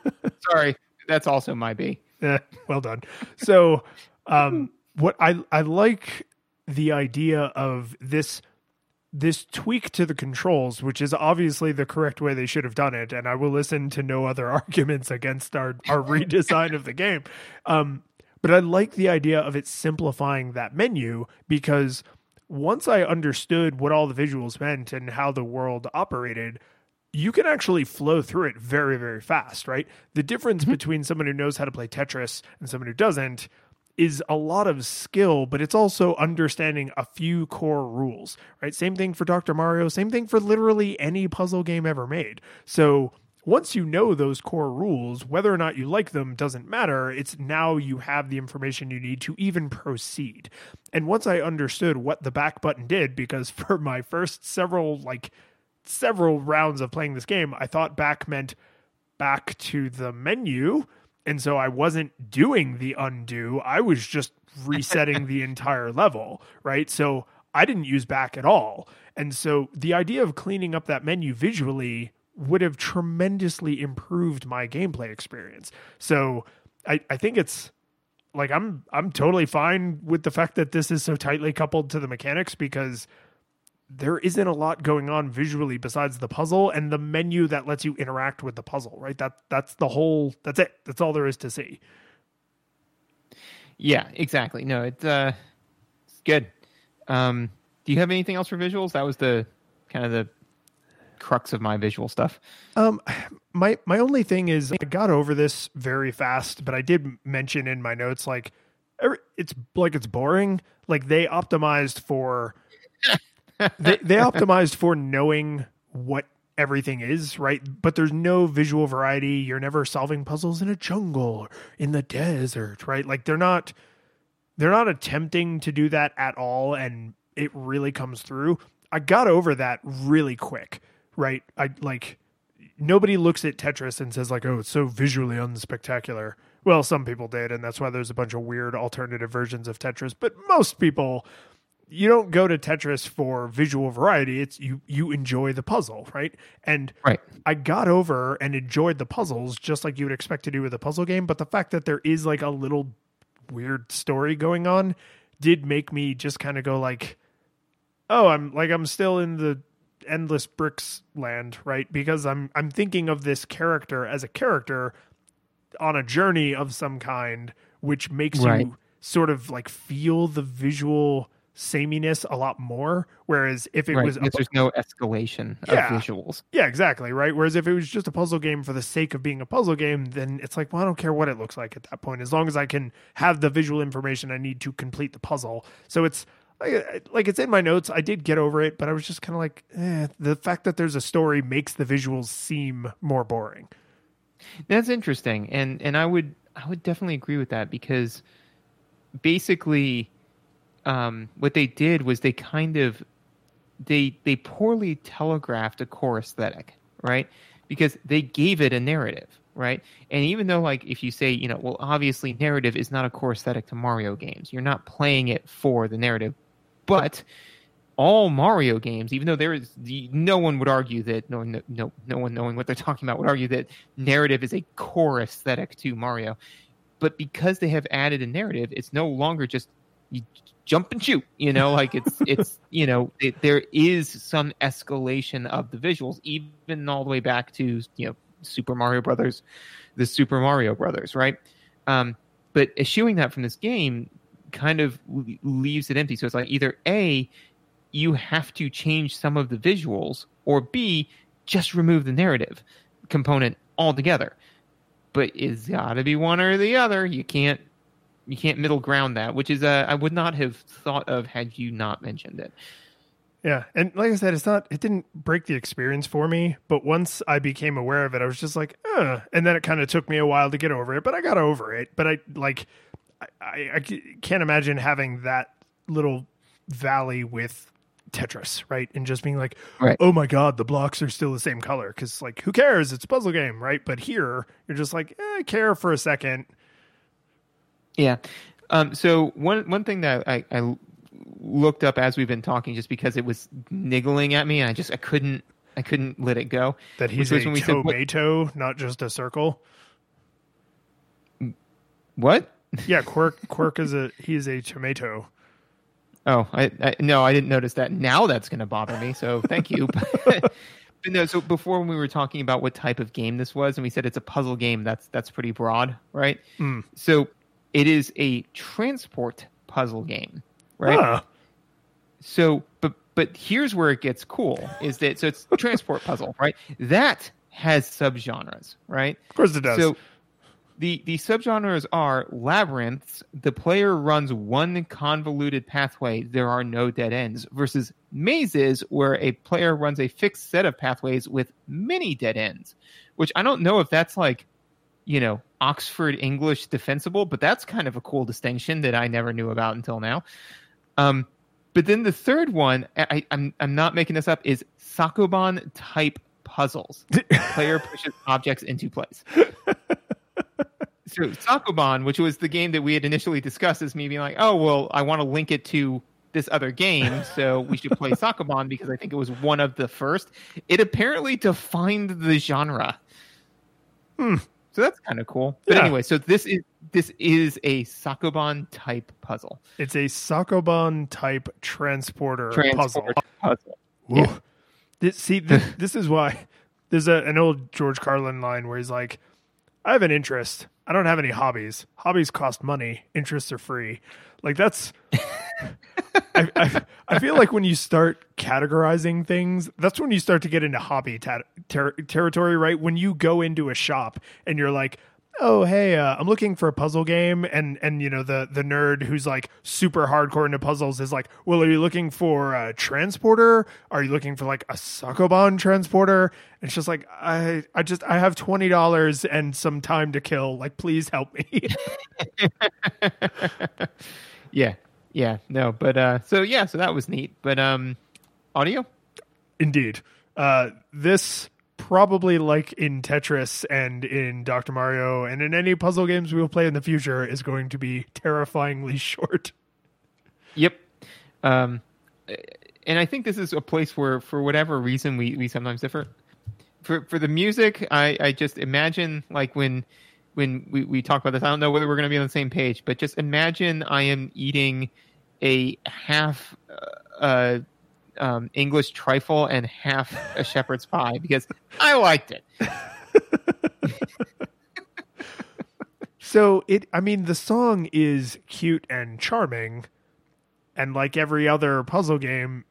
C: sorry. That's also my B.
B: Yeah, well done. So, um, what I I like the idea of this this tweak to the controls, which is obviously the correct way they should have done it, and I will listen to no other arguments against our our redesign of the game. Um, but I like the idea of it simplifying that menu because once I understood what all the visuals meant and how the world operated, you can actually flow through it very, very fast, right? The difference mm-hmm. between someone who knows how to play Tetris and someone who doesn't is a lot of skill, but it's also understanding a few core rules, right? Same thing for Dr. Mario, same thing for literally any puzzle game ever made. So once you know those core rules, whether or not you like them doesn't matter. It's now you have the information you need to even proceed. And once I understood what the back button did, because for my first several, like, several rounds of playing this game, I thought back meant back to the menu and so I wasn't doing the undo. I was just resetting the entire level, right? So I didn't use back at all. And so the idea of cleaning up that menu visually would have tremendously improved my gameplay experience. So I, I think it's like I'm I'm totally fine with the fact that this is so tightly coupled to the mechanics because there isn't a lot going on visually besides the puzzle and the menu that lets you interact with the puzzle, right? That that's the whole that's it. That's all there is to see.
C: Yeah, exactly. No, it's uh it's good. Um do you have anything else for visuals? That was the kind of the crux of my visual stuff.
B: Um my my only thing is I got over this very fast, but I did mention in my notes like it's like it's boring. Like they optimized for they they optimized for knowing what everything is, right? But there's no visual variety. You're never solving puzzles in a jungle or in the desert, right? Like they're not they're not attempting to do that at all and it really comes through. I got over that really quick, right? I like nobody looks at Tetris and says like, "Oh, it's so visually unspectacular." Well, some people did, and that's why there's a bunch of weird alternative versions of Tetris, but most people you don't go to Tetris for visual variety. It's you you enjoy the puzzle, right? And
C: right.
B: I got over and enjoyed the puzzles just like you would expect to do with a puzzle game, but the fact that there is like a little weird story going on did make me just kind of go like oh, I'm like I'm still in the endless bricks land, right? Because I'm I'm thinking of this character as a character on a journey of some kind which makes right. you sort of like feel the visual sameness a lot more. Whereas if it
C: right,
B: was,
C: a, there's no escalation
B: yeah,
C: of visuals.
B: Yeah, exactly. Right. Whereas if it was just a puzzle game for the sake of being a puzzle game, then it's like, well, I don't care what it looks like at that point, as long as I can have the visual information I need to complete the puzzle. So it's like it's in my notes. I did get over it, but I was just kind of like, eh, the fact that there's a story makes the visuals seem more boring.
C: That's interesting, and and I would I would definitely agree with that because basically um, what they did was they kind of they they poorly telegraphed a core aesthetic, right? Because they gave it a narrative, right? And even though, like, if you say, you know, well, obviously, narrative is not a core aesthetic to Mario games. You're not playing it for the narrative, but all Mario games, even though there is no one would argue that no no no no one knowing what they're talking about would argue that narrative is a core aesthetic to Mario. But because they have added a narrative, it's no longer just you jump and shoot you know like it's it's you know it, there is some escalation of the visuals even all the way back to you know super mario brothers the super mario brothers right um but eschewing that from this game kind of leaves it empty. So it's like either A, you have to change some of the visuals, or B, just remove the narrative component altogether. But it's got to be one or the other. You can't you can't middle ground that, which is uh, I would not have thought of had you not mentioned it.
B: Yeah, and like I said, it's not. It didn't break the experience for me, but once I became aware of it, I was just like, uh, and then it kind of took me a while to get over it, but I got over it. But I like, I, I, I can't imagine having that little valley with Tetris, right? And just being like,
C: Right.
B: oh my god, the blocks are still the same color because like, who cares? It's a puzzle game, right? But here, you're just like, eh, I care for a second.
C: Yeah. Um, so one one thing that I, I looked up as we've been talking, just because it was niggling at me, and I just I couldn't I couldn't let it go.
B: That he's a
C: when we said,
B: tomato, not just a circle.
C: What?
B: Yeah, Kwirk. Kwirk is a he's a tomato.
C: Oh, I, I no, I didn't notice that. Now that's going to bother me. So thank you. but no, so before when we were talking about what type of game this was, and we said it's a puzzle game, that's that's pretty broad, right?
B: Mm.
C: So it is a transport puzzle game, right?
B: Huh.
C: So, but but here's where it gets cool: is that so it's a transport puzzle, right? That has subgenres, right?
B: Of course it does.
C: So the the subgenres are labyrinths. The player runs one convoluted pathway. There are no dead ends. Versus mazes, where a player runs a fixed set of pathways with many dead ends. Which I don't know if that's like, you know, Oxford English defensible, but that's kind of a cool distinction that I never knew about until now. Um, but then the third one, I, I'm I'm not making this up, is Sokoban type puzzles. player pushes objects into place. so Sokoban, which was the game that we had initially discussed, as me being like, oh well, I want to link it to this other game, so we should play Sokoban because I think it was one of the first. It apparently defined the genre.
B: Hmm.
C: So that's kind of cool. But
B: Yeah.
C: anyway, so this is this is a Sokoban type puzzle.
B: It's a Sokoban type transporter,
C: Transport
B: puzzle.
C: puzzle. Yeah.
B: This, see, this, this is why there's a, an old George Carlin line where he's like, I have an interest. I don't have any hobbies. Hobbies cost money. Interests are free. Like that's. I, I, I feel like when you start categorizing things, that's when you start to get into hobby ta- ter- territory, right? When you go into a shop and you're like, "Oh, hey, uh, I'm looking for a puzzle game," and and you know the the nerd who's like super hardcore into puzzles is like, "Well, are you looking for a transporter? Are you looking for like a Sokoban transporter?" And it's just like, I I just I have twenty dollars and some time to kill. Like, please help me.
C: Yeah, yeah, no, but uh, so yeah, so that was neat. But um, audio.
B: Indeed. Uh, this probably like in Tetris and in Dr. Mario and in any puzzle games we will play in the future is going to be terrifyingly short.
C: Yep. Um, and I think this is a place where, for whatever reason, we, we sometimes differ. For for the music, I, I just imagine like when when we, we talk about this, I don't know whether we're going to be on the same page, but just imagine I am eating a half uh, uh, um, English trifle and half a shepherd's pie because I liked it.
B: So it I mean the song is cute and charming and like every other puzzle game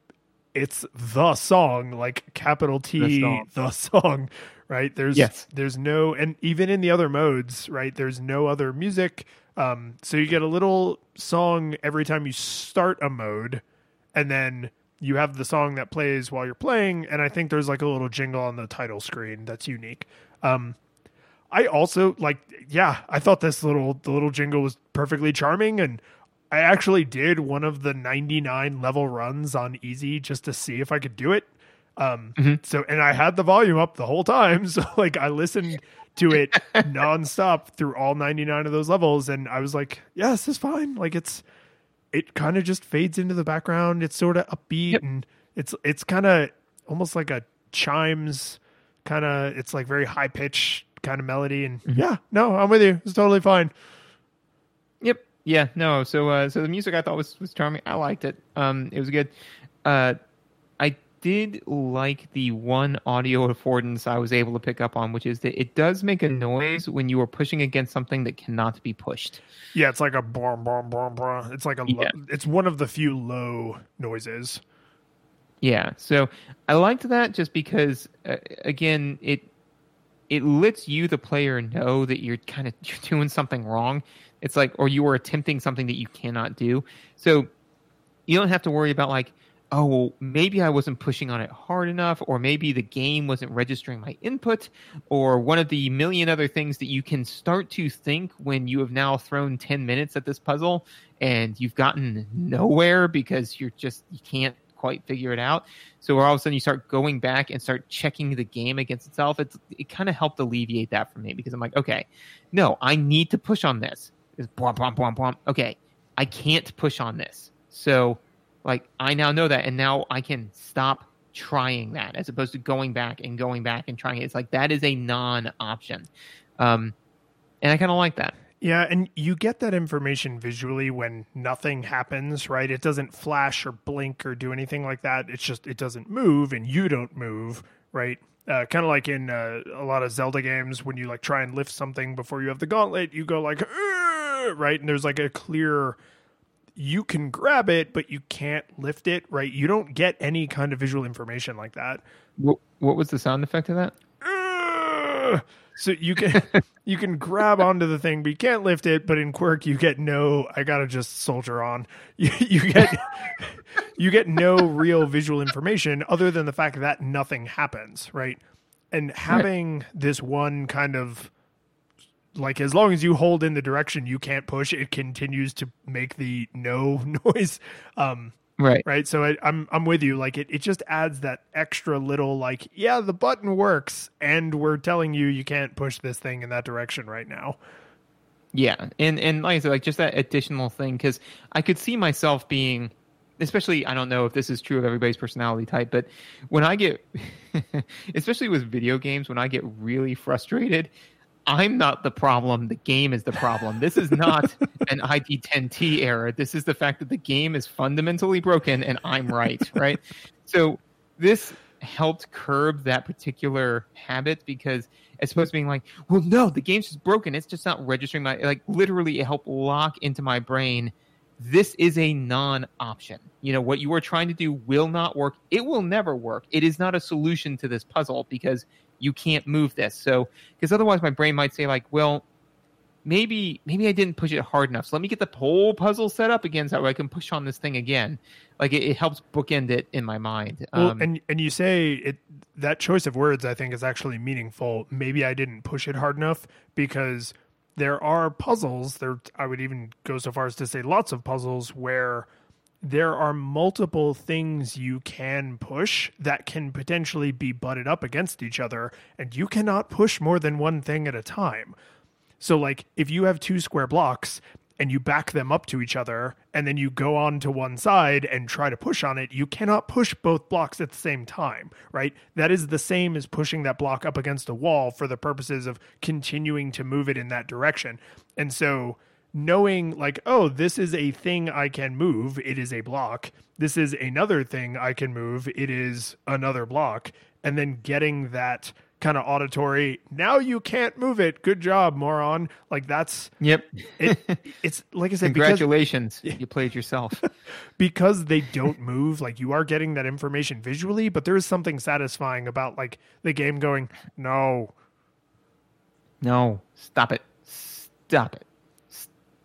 B: it's the song like capital T
C: The song.
B: the song right there's
C: Yes.
B: there's no and even in the other modes right there's no other music um so you get a little song every time you start a mode and then you have the song that plays while you're playing and i think there's like a little jingle on the title screen that's unique um I also like yeah, I thought this little the little jingle was perfectly charming and I actually did one of the 99 level runs on easy just to see if I could do it. Um
C: Mhm.
B: so and I had the volume up the whole time so like I listened to it nonstop through all 99 of those levels and I was like, yeah, this is fine. Like it's it kind of just fades into the background. It's sort of upbeat
C: Yep.
B: and it's it's kind of almost like a chimes kind of it's like very high pitch kind of melody and yeah no i'm with you it's totally fine
C: Yep. Yeah. No. So uh, so the music I thought was was charming. I liked it. Um, it was good. Uh, did like the one audio affordance I was able to pick up on, which is that it does make a noise when you are pushing against something that cannot be pushed.
B: Yeah, it's like a boom, boom, boom, boom. It's like a.
C: Yeah.
B: Low, it's one of the few low noises.
C: Yeah, so I liked that just because, uh, again, it it lets you, the player, know that you're kind of you're doing something wrong. It's like, or you are attempting something that you cannot do. So you don't have to worry about like, oh, well, maybe I wasn't pushing on it hard enough, or maybe the game wasn't registering my input, or one of the million other things that you can start to think when you have now thrown 10 minutes at this puzzle and you've gotten nowhere because you're just, you can't quite figure it out. So all of a sudden you start going back and start checking the game against itself. It's, it kind of helped alleviate that for me because I'm like, okay, no, I need to push on this. It's bwomp, bwomp, bwomp, bwomp. Okay, I can't push on this. So like I now know that and now I can stop trying that as opposed to going back and going back and trying it. It's like that is a non-option. Um, and I kind of like that.
B: Yeah, and you get that information visually when nothing happens, right? It doesn't flash or blink or do anything like that. It's just it doesn't move and you don't move, right? Uh, kind of like in uh, a lot of Zelda games when you like try and lift something before you have the gauntlet, you go like, right? And there's like a clear you can grab it, but you can't lift it, right? You don't get any kind of visual information like that.
C: What, what was the sound effect of that?
B: So you can you can grab onto the thing, but you can't lift it. But in Kwirk, you get no. I gotta just soldier on. You, you get you get no real visual information other than the fact that nothing happens, right? And having this one kind of like as long as you hold in the direction you can't push, it continues to make the no noise. Um,
C: Right.
B: right so I, i'm i'm with you like it, it just adds that extra little like yeah the button works and we're telling you you can't push this thing in that direction right now
C: Yeah, and and like I said, like just that additional thing because I could see myself being, especially I don't know if this is true of everybody's personality type, but when I get, especially with video games, when I get really frustrated, I'm not the problem. The game is the problem. This is not an ID10T error. This is the fact that the game is fundamentally broken and I'm right. Right. So this helped curb that particular habit because as opposed to being like, well, no, the game's just broken. It's just not registering my like literally it helped lock into my brain. This is a non-option. You know what you are trying to do will not work. It will never work. It is not a solution to this puzzle because you can't move this. So because otherwise my brain might say like, well, maybe maybe I didn't push it hard enough. So let me get the whole puzzle set up again so I can push on this thing again. Like it, it helps bookend it in my mind.
B: well
C: Um,
B: and and you say it that choice of words i think is actually meaningful maybe i didn't push it hard enough because there are puzzles there i would even go so far as to say lots of puzzles where there are multiple things you can push that can potentially be butted up against each other and you cannot push more than one thing at a time so like if you have two square blocks and you back them up to each other and then you go on to one side and try to push on it, you cannot push both blocks at the same time, right? That is the same as pushing that block up against a wall for the purposes of continuing to move it in that direction. And so knowing like, oh, this is a thing I can move, it is a block. This is another thing I can move, it is another block. And then getting that kind of auditory, now you can't move it. Good job, moron. Like that's
C: yep.
B: it, it's like I said, because,
C: Congratulations, you played yourself.
B: because they don't move, like you are getting that information visually, but there is something satisfying about like the game going, no,
C: no, stop it, stop it,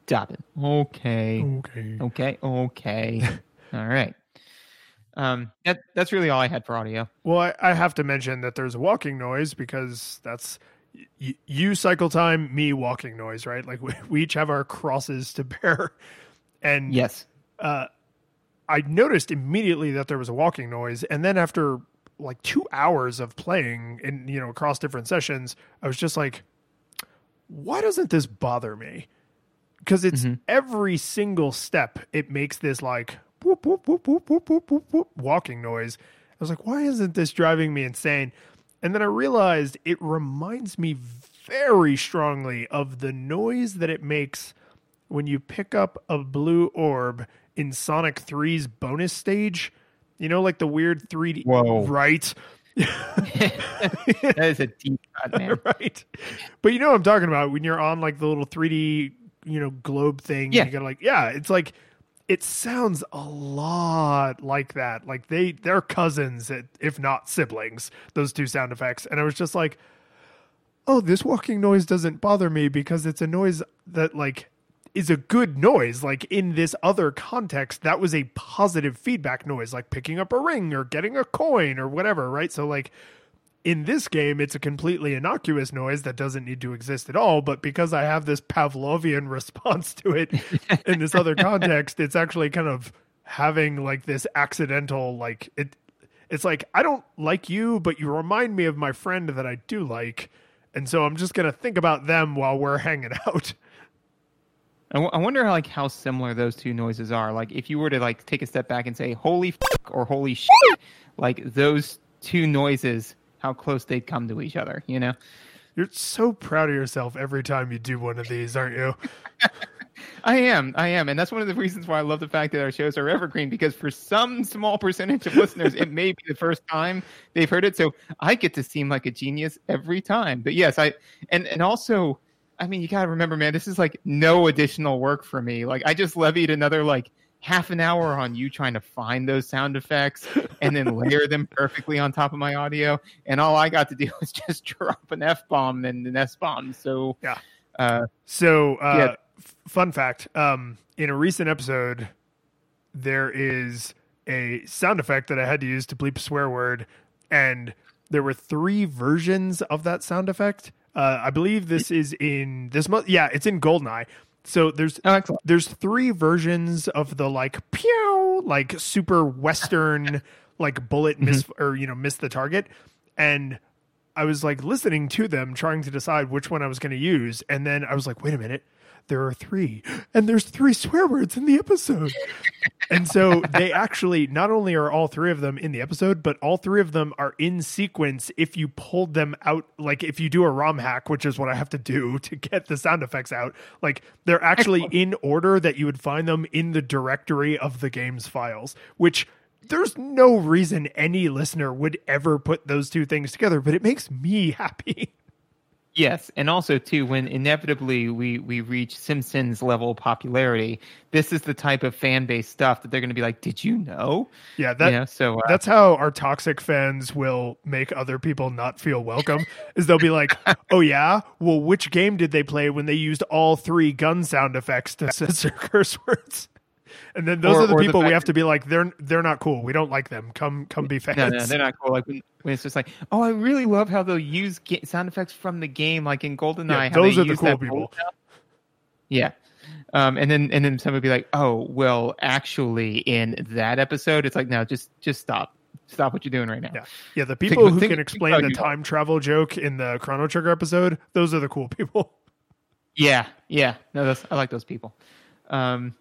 C: stop it. Okay,
B: okay.
C: okay, okay. All right. Um, that that's really all I had for audio.
B: Well, I, I have to mention that there's a walking noise because that's y- you cycle time, me walking noise, right? Like we, we each have our crosses to bear. And
C: Yes.
B: uh, I noticed immediately that there was a walking noise, and then after like two hours of playing and you know across different sessions, I was just like, why doesn't this bother me? because it's mm-hmm. every single step it makes this like whoop, whoop, whoop, walking noise. I was like, why isn't this driving me insane? And then I realized it reminds me very strongly of the noise that it makes when you pick up a blue orb in Sonic 3's bonus stage. You know, like the weird 3D.
C: Whoa.
B: Right.
C: that is a deep cut, man.
B: right. But you know what I'm talking about when you're on like the little 3D you know, globe thing.
C: Yeah.
B: You gotta like, yeah, it's like it sounds a lot like that. Like they they're cousins, if not siblings. Those two sound effects, and I was just like, oh, this walking noise doesn't bother me because it's a noise that like is a good noise. Like in this other context, that was a positive feedback noise, like picking up a ring or getting a coin or whatever, right? So like in this game, it's a completely innocuous noise that doesn't need to exist at all. But because I have this Pavlovian response to it in this other context, it's actually kind of having like this accidental, like it. It's like I don't like you, but you remind me of my friend that I do like, and so I'm just gonna think about them while we're hanging out.
C: I, w- I wonder how, like how similar those two noises are. Like if you were to like take a step back and say "holy f- or "holy shit," like those two noises, how close they'd come to each other. You know.
B: You're so proud of yourself every time you do one of these, aren't you?
C: I am, I am, and that's one of the reasons why I love the fact that our shows are evergreen. Because for some small percentage of listeners, it may be the first time they've heard it, so I get to seem like a genius every time. But yes, I and and also, I mean, you got to remember, man, this is like no additional work for me. Like I just levied another like half an hour on you trying to find those sound effects and then layer them perfectly on top of my audio, and all I got to do was just drop an f bomb and an s bomb. So
B: Yeah.
C: uh,
B: So, uh,
C: Yeah.
B: f- fun fact: um, in a recent episode, there is a sound effect that I had to use to bleep a swear word, and there were three versions of that sound effect. Uh, I believe this is in this month. Yeah, it's in GoldenEye. So there's
C: oh,
B: there's three versions of the like pew like super western like bullet mm-hmm. miss or you know miss the target. And i was like listening to them trying to decide which one i was going to use. And then i was like wait a minute there are three and there's three swear words in the episode. And so they actually not only are all three of them in the episode but all three of them are in sequence if you pulled them out like if you do a rom hack which is what i have to do to get the sound effects out like they're actually in order that you would find them in the directory of the game's files which there's no reason any listener would ever put those two things together but it makes me happy
C: Yes, and also too, when inevitably we we reach Simpsons level popularity, this is the type of fan base stuff that they're going to be like, "Did you know?"
B: yeah that
C: you know, so uh,
B: that's how our toxic fans will make other people not feel welcome is they'll be like oh yeah well which game did they play when they used all three gun sound effects to censor curse words and then those
C: Or-
B: are the
C: or the
B: people we have to be like they're they're not cool we don't like them come come be fans
C: no, no, they're not cool. Like when, when it's just like, "Oh, I really love how they'll use ga- sound effects from the game, like in GoldenEye."
B: Yeah,
C: how
B: those
C: they
B: are the cool people.
C: Yeah. Um, and then and then somebody would be like, "Oh, well, actually, in that episode, it's like, no, just just stop, stop what you're doing right now."
B: Yeah. yeah the people who
C: think-
B: can explain the time travel joke in the chrono trigger episode those are the cool people
C: Yeah, yeah. No, I like those people. Um,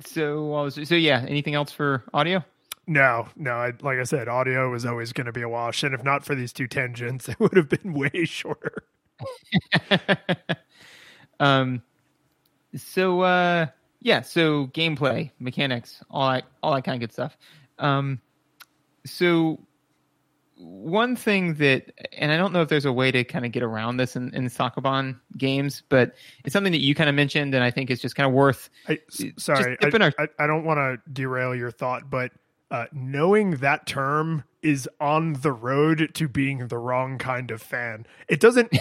C: so was so yeah. Anything else for audio?
B: No, no. I, like I said, audio was always going to be a wash, and if not for these two tangents, it would have been way shorter.
C: um, so uh, yeah. So gameplay, mechanics, all that, all that kind of good stuff. Um, so one thing that, and I don't know if there's a way to kind of get around this in, in Sokoban games, but it's something that you kind of mentioned, and I think it's just kind of worth.
B: I, s- sorry, I,
C: our-
B: I, I don't want to derail your thought, but uh, knowing that term is on the road to being the wrong kind of fan. It doesn't.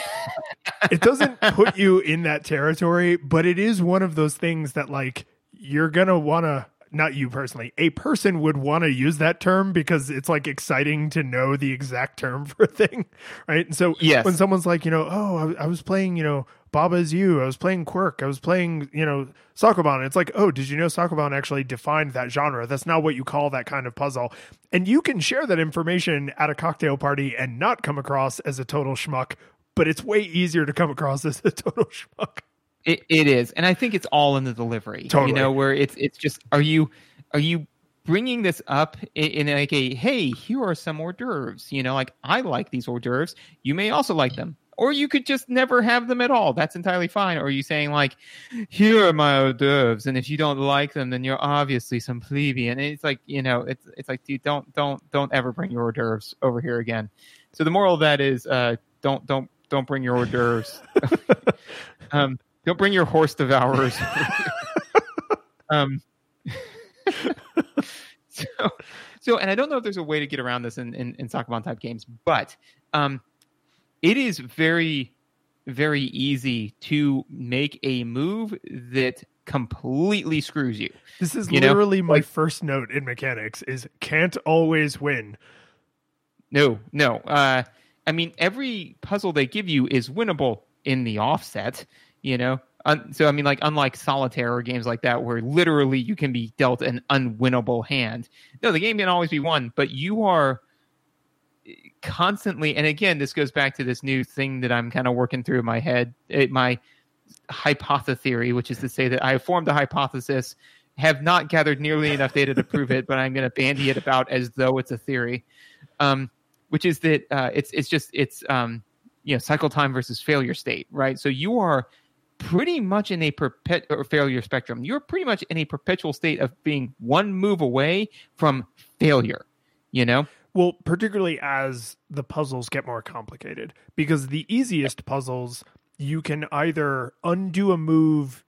B: it doesn't put you in that territory, but it is one of those things that like you're gonna want to. Not you personally. A person would want to use that term because it's like exciting to know the exact term for a thing, right? And so
C: Yes.
B: when someone's like, you know, oh, I, I was playing, you know, Baba Is You. I was playing Kwirk. I was playing, you know, Sokoban. It's like, oh, did you know Sokoban actually defined that genre? That's not what you call that kind of puzzle. And you can share that information at a cocktail party and not come across as a total schmuck, but it's way easier to come across as a total schmuck.
C: It, it is, and I think it's all in the delivery.
B: Totally.
C: You know, where it's it's just are you are you bringing this up in, in like a hey here are some hors d'oeuvres. You know, like I like these hors d'oeuvres. You may also like them. Or you could just never have them at all. That's entirely fine. Or are you saying like, here are my hors d'oeuvres, and if you don't like them, then you're obviously some plebeian. And it's like you know, it's it's like, dude, don't don't don't ever bring your hors d'oeuvres over here again. So the moral of that is, uh, don't don't don't bring your hors d'oeuvres. um, don't bring your horse devourers. um, so, so, and I don't know if there's a way to get around this in in, in Sokoban type games, but um, it is very, very easy to make a move that completely screws you.
B: This is
C: You know,
B: literally my
C: like-
B: first note in mechanics is can't always win.
C: No, no. Uh, I mean, every puzzle they give you is winnable in the offset. You know, so I mean, like unlike solitaire or games like that, where literally you can be dealt an unwinnable hand. No, the game can always be won, but you are constantly. And again, this goes back to this new thing that I'm kind of working through in my head. It, my hypothesis theory, which is to say that I have formed a hypothesis, have not gathered nearly enough data to prove it, but I'm going to bandy it about as though it's a theory. Um, which is that uh, it's it's just it's um, you know cycle time versus failure state, right? So you are pretty much in a perpet or failure spectrum. You're pretty much in a perpetual state of being one move away from failure. You know,
B: Well, particularly as the puzzles get more complicated, because the easiest puzzles you can either undo a move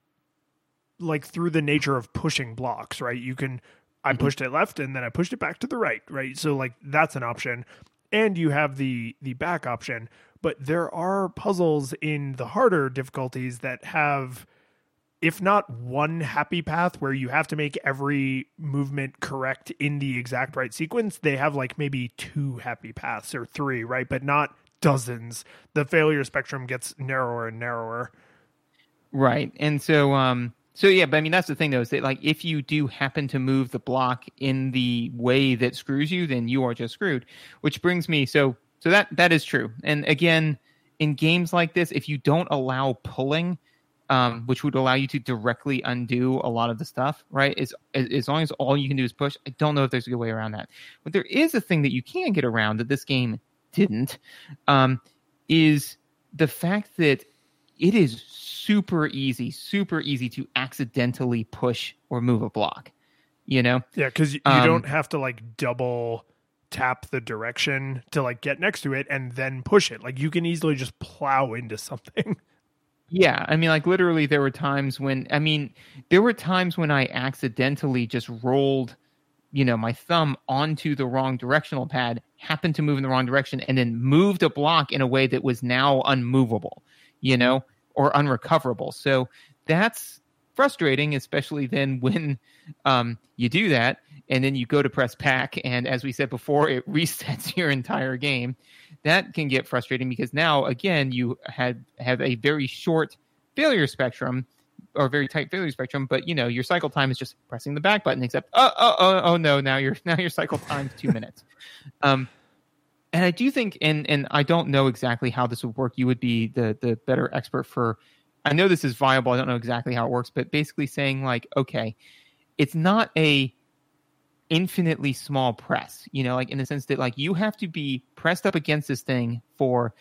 B: like through the nature of pushing blocks, right? You can I
C: Mhm.
B: pushed it left and then I pushed it back to the right, right? So like that's an option. And you have the the back option, but there are puzzles in the harder difficulties that have if not one happy path where you have to make every movement correct in the exact right sequence, they have like maybe two happy paths or three, right? But not dozens. The failure spectrum gets narrower and narrower.
C: Right. And so um so yeah, but I mean that's the thing though, is that like if you do happen to move the block in the way that screws you, then you are just screwed. Which brings me so so that that is true. And again, in games like this, if you don't allow pulling, um, which would allow you to directly undo a lot of the stuff, right? As, as long as all you can do is push, I don't know if there's a good way around that. But there is a thing that you can get around that this game didn't, um, is the fact that it is super easy, super easy to accidentally push or move a block. You know,
B: Yeah, because you, you
C: Um,
B: don't have to like double tap the direction to like get next to it and then push it. Like you can easily just plow into something.
C: Yeah, I mean, like literally, there were times when I mean, there were times when I accidentally just rolled, you know, my thumb onto the wrong directional pad, happened to move in the wrong direction, and then moved a block in a way that was now unmovable, you know, or unrecoverable. So that's frustrating, especially then when um, you do that and then you go to press pack, and as we said before, it resets your entire game. That can get frustrating because now again you had have a very short failure spectrum or very tight failure spectrum but you know your cycle time is just pressing the back button except oh oh oh, oh no now your now your cycle time's two minutes. Um and i do think and and i don't know exactly how this would work. You would be the the better expert for i know this is viable i don't know exactly how it works but basically saying like okay it's not a infinitely small press you know like in the sense that like you have to be pressed up against this thing for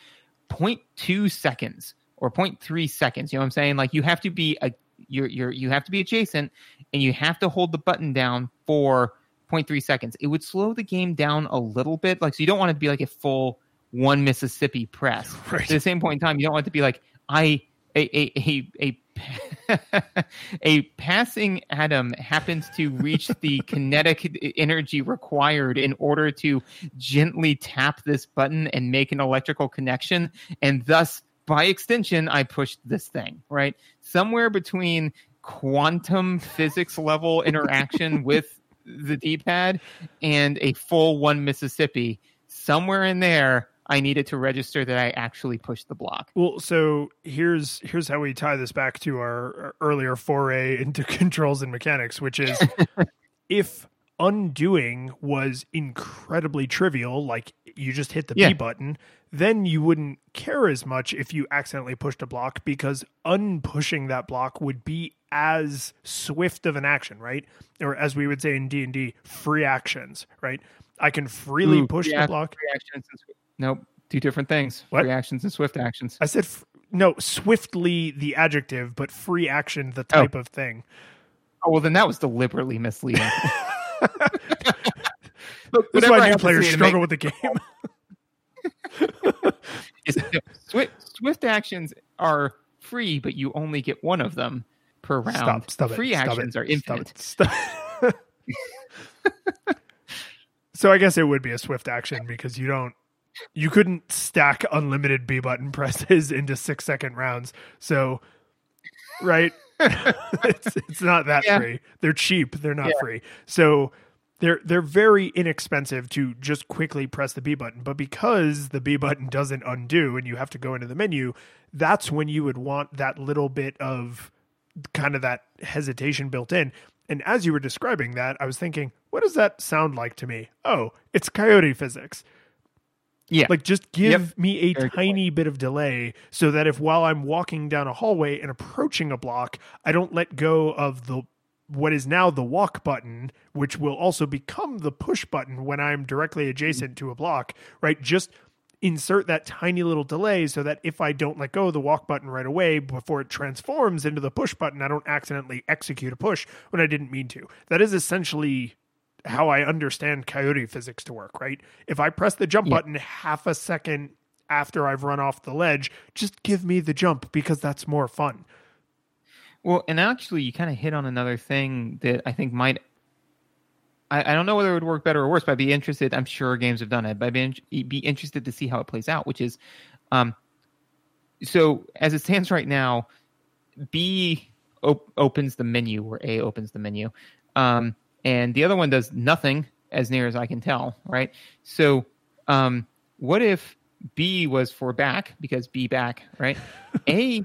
C: 0.2 seconds or 0.3 seconds you know what i'm saying? Like you have to be a you're you're you have to be adjacent and you have to hold the button down for 0.3 seconds. It would slow the game down a little bit like so you don't want it to be like a full one mississippi press.
B: Right.
C: at the same point in time you don't want it to be like i a a a, a a passing atom happens to reach the kinetic energy required in order to gently tap this button and make an electrical connection. And thus by extension i pushed this thing right? Somewhere between quantum physics level interaction with the d-pad and a full one mississippi somewhere in there i needed to register that i actually pushed the block
B: Well, so here's here's how we tie this back to our, earlier foray into controls and mechanics, which is if undoing was incredibly trivial, like you just hit the
C: Yeah.
B: B button, then you wouldn't care as much if you accidentally pushed a block because unpushing that block would be as swift of an action, right? Or as we would say in D&D, free actions, right? I can freely
C: Ooh,
B: push
C: yeah,
B: the block.
C: reaction since nope Two different things.
B: What?
C: Free actions and swift actions.
B: I said f- no, swiftly the adjective, but free action the
C: Oh.
B: type of thing.
C: Oh well, then that was deliberately misleading. Look,
B: This is why new players struggle
C: make-
B: with the game.
C: no, swift, swift actions are free, but you only get one of them per round.
B: Stop, stop
C: free
B: stop
C: actions
B: it,
C: are infinite.
B: Stop it, stop- so I guess it would be a swift action because you don't you couldn't stack unlimited B button presses into six second rounds. So right? it's it's not that
C: Yeah.
B: free. They're cheap. They're not
C: Yeah.
B: free. So they're they're very inexpensive to just quickly press the B button. But because the B button doesn't undo and you have to go into the menu, that's when you would want that little bit of kind of that hesitation built in. And as you were describing that, I was thinking, what does that sound like to me? Oh, it's coyote physics.
C: Yeah.
B: Like just give
C: Yep.
B: me a
C: Very
B: tiny bit of delay so that if while I'm walking down a hallway and approaching a block, I don't let go of the what is now the walk button, which will also become the push button when I'm directly adjacent to a block, right? Just insert that tiny little delay so that if I don't let go of the walk button right away before it transforms into the push button, I don't accidentally execute a push when I didn't mean to. That is essentially how I understand coyote physics to work, right? If I press the jump
C: Yeah.
B: button half a second after I've run off the ledge, just give me the jump because that's more fun.
C: Well, and actually, you kind of hit on another thing that I think might. I, I don't know whether it would work better or worse, but I'd be interested. I'm sure games have done it, but I'd be, be interested to see how it plays out. Which is, um, so as it stands right now, B op- opens the menu or A opens the menu, um, and the other one does nothing, as near as I can tell. Right. So, um, what if B was for back because B back, right? A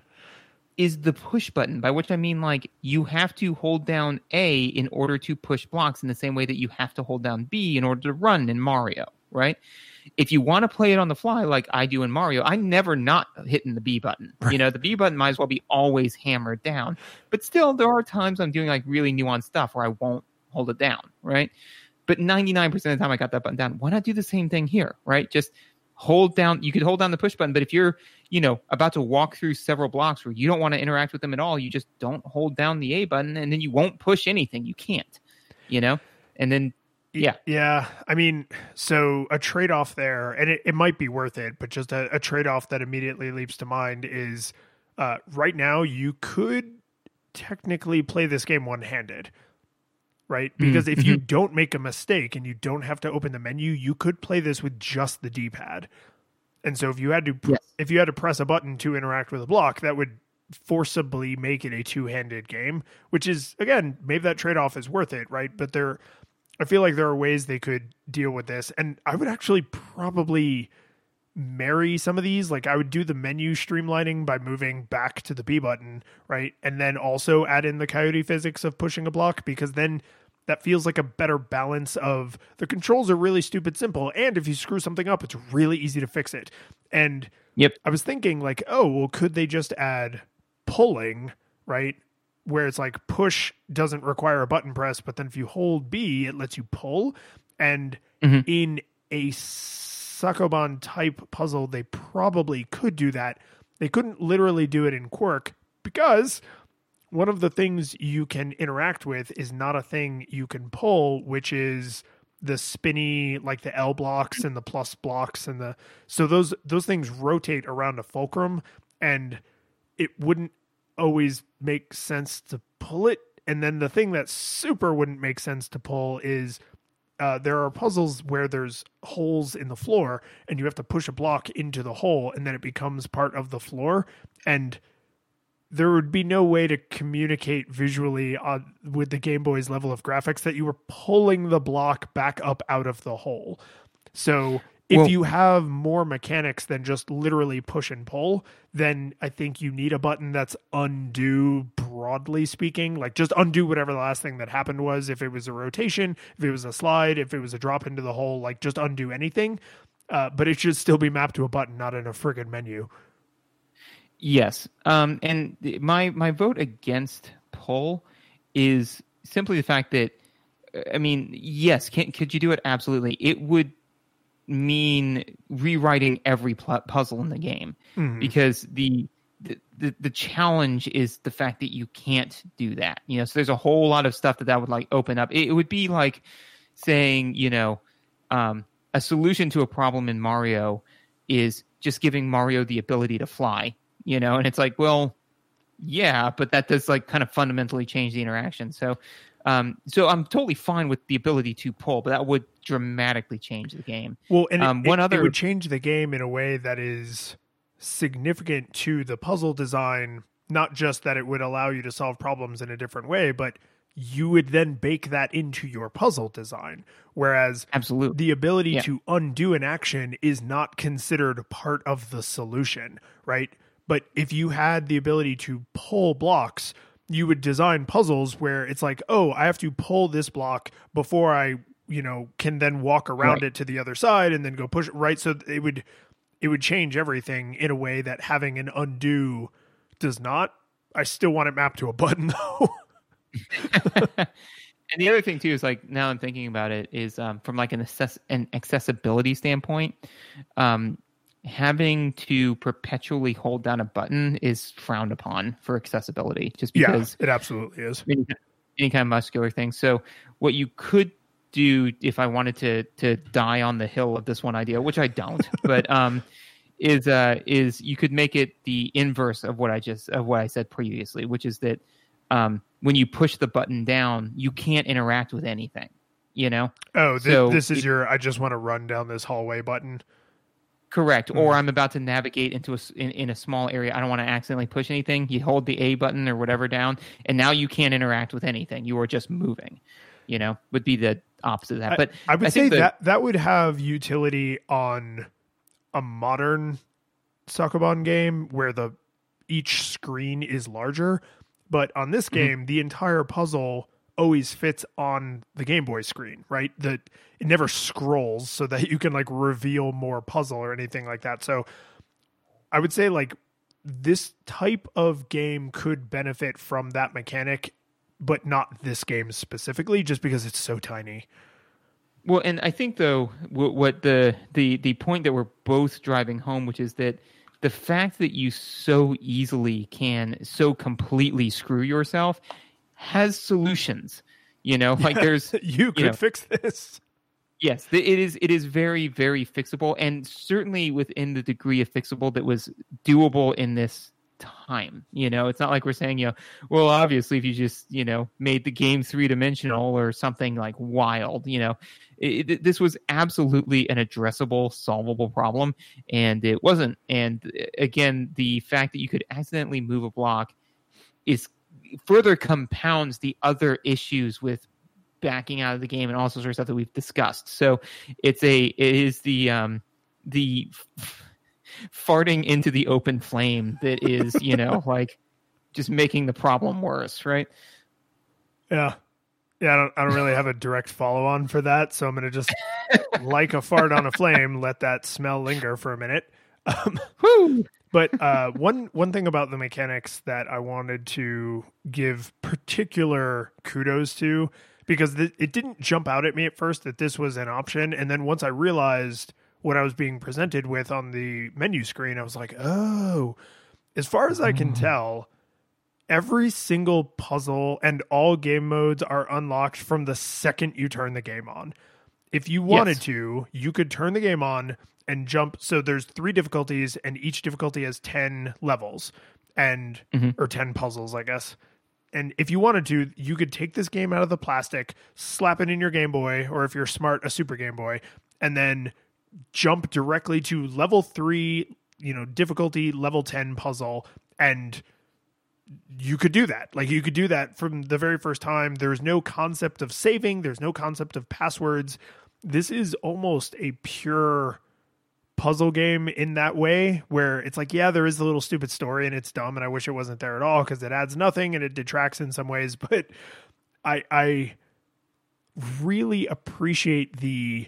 C: is the push button, by which I mean like you have to hold down A in order to push blocks in the same way that you have to hold down B in order to run in Mario, right? If you want to play it on the fly like I do in Mario, I never not hitting the B button. You know, the B button might as well be always hammered down. But still, there are times I'm doing like really nuanced stuff where I won't hold it down, right? But 99% of the time I got that button down. Why not do the same thing here, right? Just hold down, you could hold down the push button, but if you're, you know, about to walk through several blocks where you don't want to interact with them at all, you just don't hold down the A button and then you won't push anything. You can't, you know? And then, yeah.
B: Yeah. I mean, so a trade off there, and it, it might be worth it, but just a, a trade off that immediately leaps to mind is uh, right now you could technically play this game one handed. Right? Mm-hmm. Because if you mm-hmm. don't make a mistake and you don't have to open the menu, you could play this with just the D pad. And so if you had to pr-
C: Yes.
B: if you had to press a button to interact with a block, that would forcibly make it a two-handed game, which is again, maybe that trade-off is worth it, right? But there I feel like there are ways they could deal with this and I would actually probably marry some of these like I would do the menu streamlining by moving back to the B button, right? And then also add in the coyote physics of pushing a block because then that feels like a better balance of the controls are really stupid simple and if you screw something up it's really easy to fix it. And
C: Yep.
B: I was thinking like, oh, well could they just add pulling, right? Where it's like push doesn't require a button press, but then if you hold B, it lets you pull. And
C: Mhm.
B: in a Sokoban type puzzle, they probably could do that. They couldn't literally do it in Kwirk because one of the things you can interact with is not a thing you can pull, which is the spinny like the L blocks and the plus blocks and the so those those things rotate around a fulcrum and it wouldn't always make sense to pull it. And then the thing that super wouldn't make sense to pull is uh, there are puzzles where there's holes in the floor and you have to push a block into the hole and then it becomes part of the floor. And there would be no way to communicate visually on, with the Game Boy's level of graphics that you were pulling the block back up out of the hole. So if
C: Well-
B: you have more mechanics than just literally push and pull, then I think you need a button that's undo broadly speaking, like just undo whatever the last thing that happened was. If it was a rotation, if it was a slide, if it was a drop into the hole, like just undo anything. Uh, but it should still be mapped to a button, not in a friggin' menu.
C: Yes. Um, and my my vote against pull is simply the fact that I mean, yes, can, could you do it? Absolutely. It would mean rewriting every pl- puzzle in the game
B: Mhm.
C: because the, the the the challenge is the fact that you can't do that. You know, so there's a whole lot of stuff that that would like open up. It, it would be like saying, you know, um, a solution to a problem in Mario is just giving Mario the ability to fly. You know, and it's like, well, yeah, but that does like kind of fundamentally change the interaction. So, um, so I'm totally fine with the ability to pull, but that would dramatically change the game.
B: Well, and it-
C: Um,
B: it,
C: one
B: it
C: other-
B: would change the game in a way that is significant to the puzzle design. Not just that it would allow you to solve problems in a different way, but you would then bake that into your puzzle design. Whereas
C: Absolutely.
B: the ability
C: Yeah.
B: to undo an action is not considered part of the solution, right? But if you had the ability to pull blocks, you would design puzzles where it's like, oh, I have to pull this block before I, you know, can then walk around
C: Right.
B: it to the other side and then go push it right. So it would it would change everything in a way that having an undo does not. I still want it mapped to a button though.
C: and the other thing too is like now I'm thinking about it is um, from like an access an accessibility standpoint, um, having to perpetually hold down a button is frowned upon for accessibility, just
B: yeah,
C: because
B: it absolutely is.
C: any, any kind of muscular thing. So what you could do if I wanted to to die on the hill of this one idea, which I don't, but um, is uh is you could make it the inverse of what I just of what I said previously, which is that um, when you push the button down, you can't interact with anything. You know,
B: Oh, thi-
C: So
B: this is
C: it-
B: your I just want to run down this hallway button.
C: Correct. Or
B: Mhm.
C: I'm about to navigate into a in, in a small area. I don't want to accidentally push anything. You hold the A button or whatever down, and now you can't interact with anything. You are just moving. You know, would be the opposite of that. But
B: I would
C: I
B: say
C: the-
B: that that would have utility on a modern Sokoban game where the each screen is larger, but on this
C: Mhm.
B: game the entire puzzle always fits on the Game Boy screen, right? That it never scrolls so that you can like reveal more puzzle or anything like that. So I would say like this type of game could benefit from that mechanic, but not this game specifically, just because it's so tiny.
C: Well, and I think though what the the the point that we're both driving home, which is that the fact that you so easily can so completely screw yourself has solutions. You know, like there's
B: you could
C: know.
B: fix this.
C: yes, it is it is very very fixable, and certainly within the degree of fixable that was doable in this time. You know, it's not like we're saying, you know, well, obviously, if you just you know made the game three dimensional or something like wild, you know, it, it- this was absolutely an addressable, solvable problem, and it wasn't. And uh, again, the fact that you could accidentally move a block is further compounds the other issues with backing out of the game and all sorts of stuff that we've discussed. So it's a it is the um the f- farting into the open flame that is you know like just making the problem worse, right?
B: Yeah. Yeah, I don't, I don't really have a direct follow on for that. So I'm going to just, like a fart on a flame, let that smell linger for a minute. Um,
C: Woo!
B: But uh, one one thing about the mechanics that I wanted to give particular kudos to because th- it didn't jump out at me at first that this was an option, and then once I realized what I was being presented with on the menu screen, I was like, oh. As far as I can tell, every single puzzle and all game modes are unlocked from the second you turn the game on. If you wanted
C: Yes.
B: to, you could turn the game on and jump. So there's three difficulties, and each difficulty has 10 levels and
C: Mhm.
B: or 10 puzzles, I guess. And if you wanted to, you could take this game out of the plastic, slap it in your Game Boy, or if you're smart, a Super Game Boy, and then jump directly to level three, you know, difficulty level 10 puzzle. And you could do that. Like you could do that from the very first time. There's no concept of saving, there's no concept of passwords. This is almost a pure puzzle game in that way where it's like yeah there is a little stupid story and it's dumb and i wish it wasn't there at all because it adds nothing and it detracts in some ways. But i i really appreciate the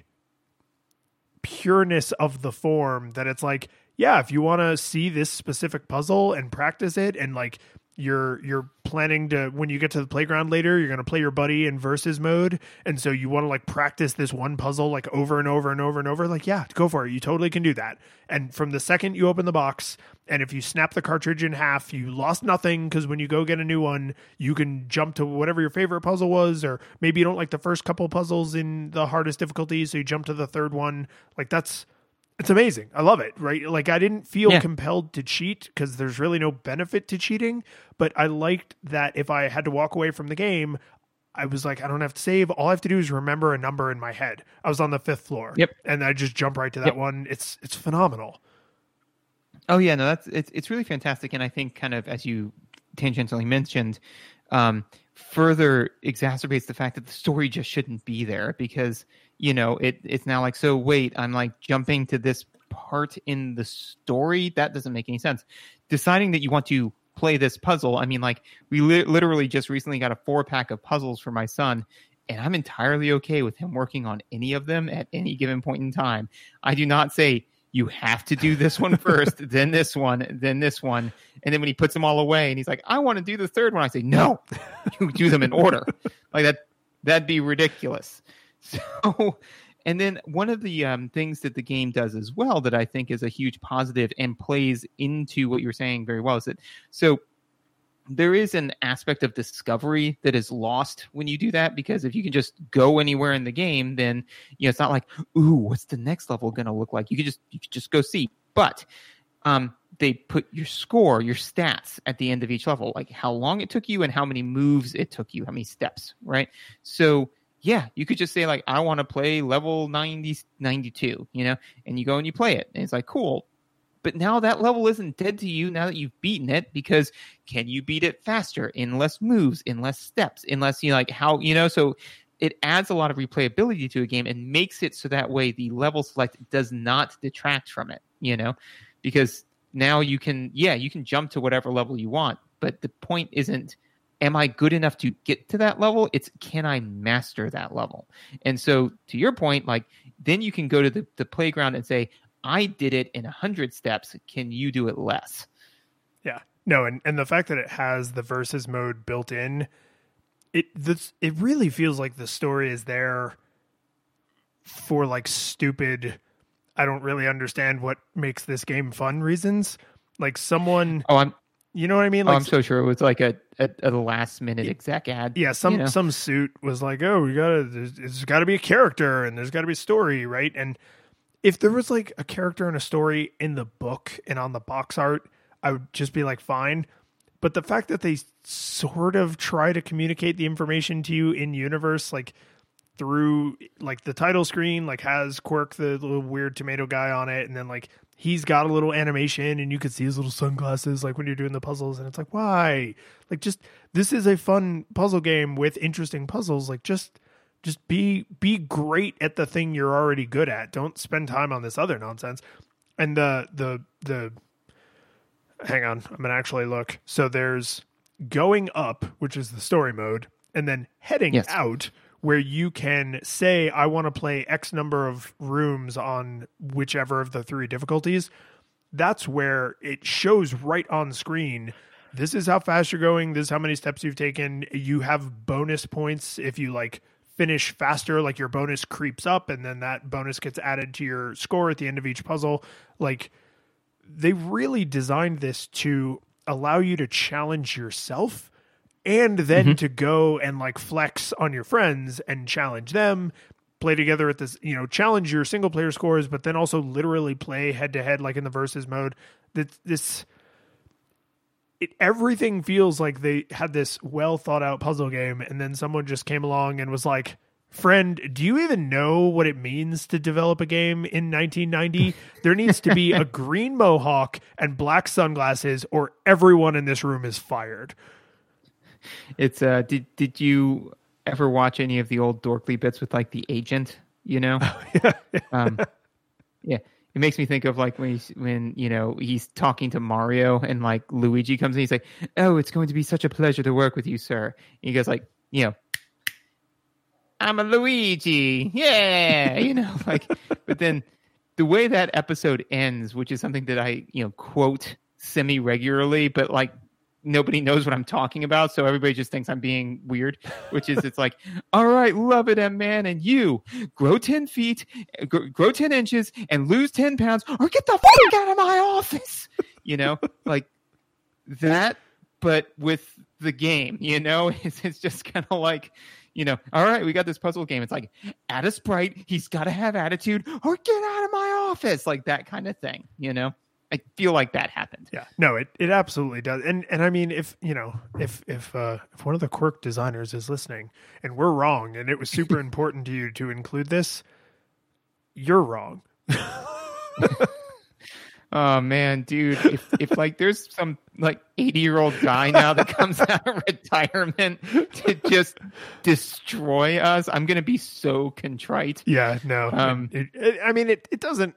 B: pureness of the form that it's like yeah if you want to see this specific puzzle and practice it and like you're you're planning to when you get to the playground later you're going to play your buddy in versus mode. And so you want to like practice this one puzzle like over and over and over and over. Like yeah go for it. You totally can do that. And from the second you open the box and if you snap the cartridge in half you lost nothing because when you go get a new one you can jump to whatever your favorite puzzle was or maybe you don't like the first couple puzzles in the hardest difficulty so you jump to the third one. Like that's it's amazing. I love it. Right? Like I didn't feel
C: Yeah.
B: compelled to cheat because there's really no benefit to cheating, but I liked that if I had to walk away from the game, I was like, I don't have to save. All I have to do is remember a number in my head. I was on the fifth floor.
C: Yep.
B: And I just jump right to that
C: Yep.
B: one. It's it's phenomenal.
C: Oh yeah, no, that's it's it's really fantastic, and I think kind of as you tangentially mentioned, um, further exacerbates the fact that the story just shouldn't be there because you know it it's now like so wait I'm like jumping to this part in the story that doesn't make any sense. Deciding that you want to play this puzzle, I mean like we li- literally just recently got a four pack of puzzles for my son. And I'm entirely okay with him working on any of them at any given point in time. I do not say you have to do this one first, then this one, then this one. And then when he puts them all away and he's like, I want to do the third one, I say, No, you do them in order. like that that'd be ridiculous. So and then one of the um, things that the game does as well that I think is a huge positive and plays into what you're saying very well is that so there is an aspect of discovery that is lost when you do that because if you can just go anywhere in the game, then you know it's not like, ooh, what's the next level going to look like? You can just you can just go see. But um, they put your score, your stats at the end of each level, like how long it took you and how many moves it took you, how many steps, right? So yeah, you could just say like, I want to play level 90, 92, you know, and you go and you play it. And it's like, cool. But now that level isn't dead to you now that you've beaten it because can you beat it faster in less moves, in less steps, in less, you like how, you know, so it adds a lot of replayability to a game and makes it so that way the level select does not detract from it, you know, because now you can, yeah, you can jump to whatever level you want, but the point isn't, am I good enough to get to that level? It's can I master that level? And so to your point, like then you can go to the, the playground and say, I did it in a hundred steps. Can you do it less?
B: Yeah. No, and, and the fact that it has the versus mode built in, it this it really feels like the story is there for like stupid I don't really understand what makes this game fun reasons. Like someone
C: Oh, I'm
B: you know what I mean?
C: oh,
B: Like
C: I'm so sure it was like a, a, a last minute exec ad.
B: yeah, some
C: you know?
B: some suit was like, "Oh, we gotta. There's, there's got to be a character, and there's got to be a story, right?" And if there was like a character and a story in the book and on the box art, I would just be like, "Fine." But the fact that they sort of try to communicate the information to you in universe, like through like the title screen, like has Kwirk the little weird tomato guy on it, and then like he's got a little animation and you could see his little sunglasses like when you're doing the puzzles and it's like why? Like just this is a fun puzzle game with interesting puzzles. Like just just be be great at the thing you're already good at. Don't spend time on this other nonsense. And the the the hang on i'm gonna actually look. So there's going up which is the story mode and then heading
C: Yes.
B: out where you can say i want to play x number of rooms on whichever of the three difficulties that's where it shows right on screen this is how fast you're going this is how many steps you've taken you have bonus points if you like finish faster like your bonus creeps up and then that bonus gets added to your score at the end of each puzzle. Like they really designed this to allow you to challenge yourself and then mm-hmm. to go and like flex on your friends and challenge them play together at this you know challenge your single player scores but then also literally play head to head like in the versus mode. That this it, everything feels like they had this well thought out puzzle game and then someone just came along and was like friend do you even know what it means to develop a game in 1990 there needs to be a green mohawk and black sunglasses or everyone in this room is fired
C: It's uh did did you ever watch any of the old Dorkly bits with like the agent, you know?
B: yeah
C: um yeah. It makes me think of like when he's when you know he's talking to Mario and like Luigi comes in, he's like, "Oh, it's going to be such a pleasure to work with you, sir." And he goes like, you know, "I'm a Luigi, yeah," you know, like. But then the way that episode ends, which is something that I you know quote semi regularly, but like nobody knows what I'm talking about, so everybody just thinks I'm being weird. Which is, it's like, all right, love it, man, and you grow ten feet, grow, grow ten inches, and lose ten pounds, or get the fuck out of my office. You know, like that, but with the game. You know, it's, it's just kind of like. You know, all right, we got this puzzle game. It's like, add a sprite. He's got to have attitude, or get out of my office, like that kind of thing. You know, I feel like that happened.
B: Yeah, no, it, it absolutely does. And and I mean, if you know, if if uh, if one of the Kwirk designers is listening and we're wrong, and it was super important to you to include this, you're wrong.
C: oh man, dude, if if like there's some like 80 year old guy now that comes out of retirement to just destroy us, I'm gonna be so contrite.
B: Yeah, no. Um, it, it, I mean, it it doesn't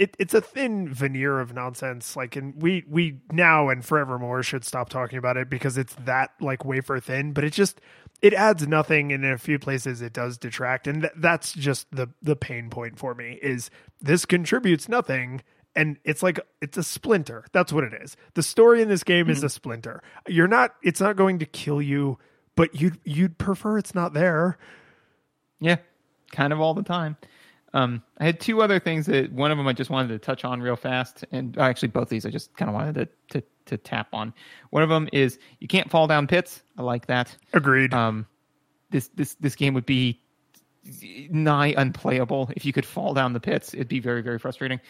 B: it, it's a thin veneer of nonsense. Like, and we we now and forevermore should stop talking about it because it's that like wafer thin. But it just it adds nothing, and in a few places it does detract, and th- that's just the the pain point for me. Is this contributes nothing, and it's like it's a splinter. That's what it is. The story in this game mm-hmm. is a splinter. You're not. It's not going to kill you, but you'd you'd prefer it's not there.
C: Yeah, kind of all the time. Um, I had two other things that one of them I just wanted to touch on real fast, and actually both these I just kind of wanted to, to to tap on. One of them is you can't fall down pits. I like that.
B: Agreed.
C: Um, this this this game would be nigh unplayable if you could fall down the pits. It'd be very very frustrating.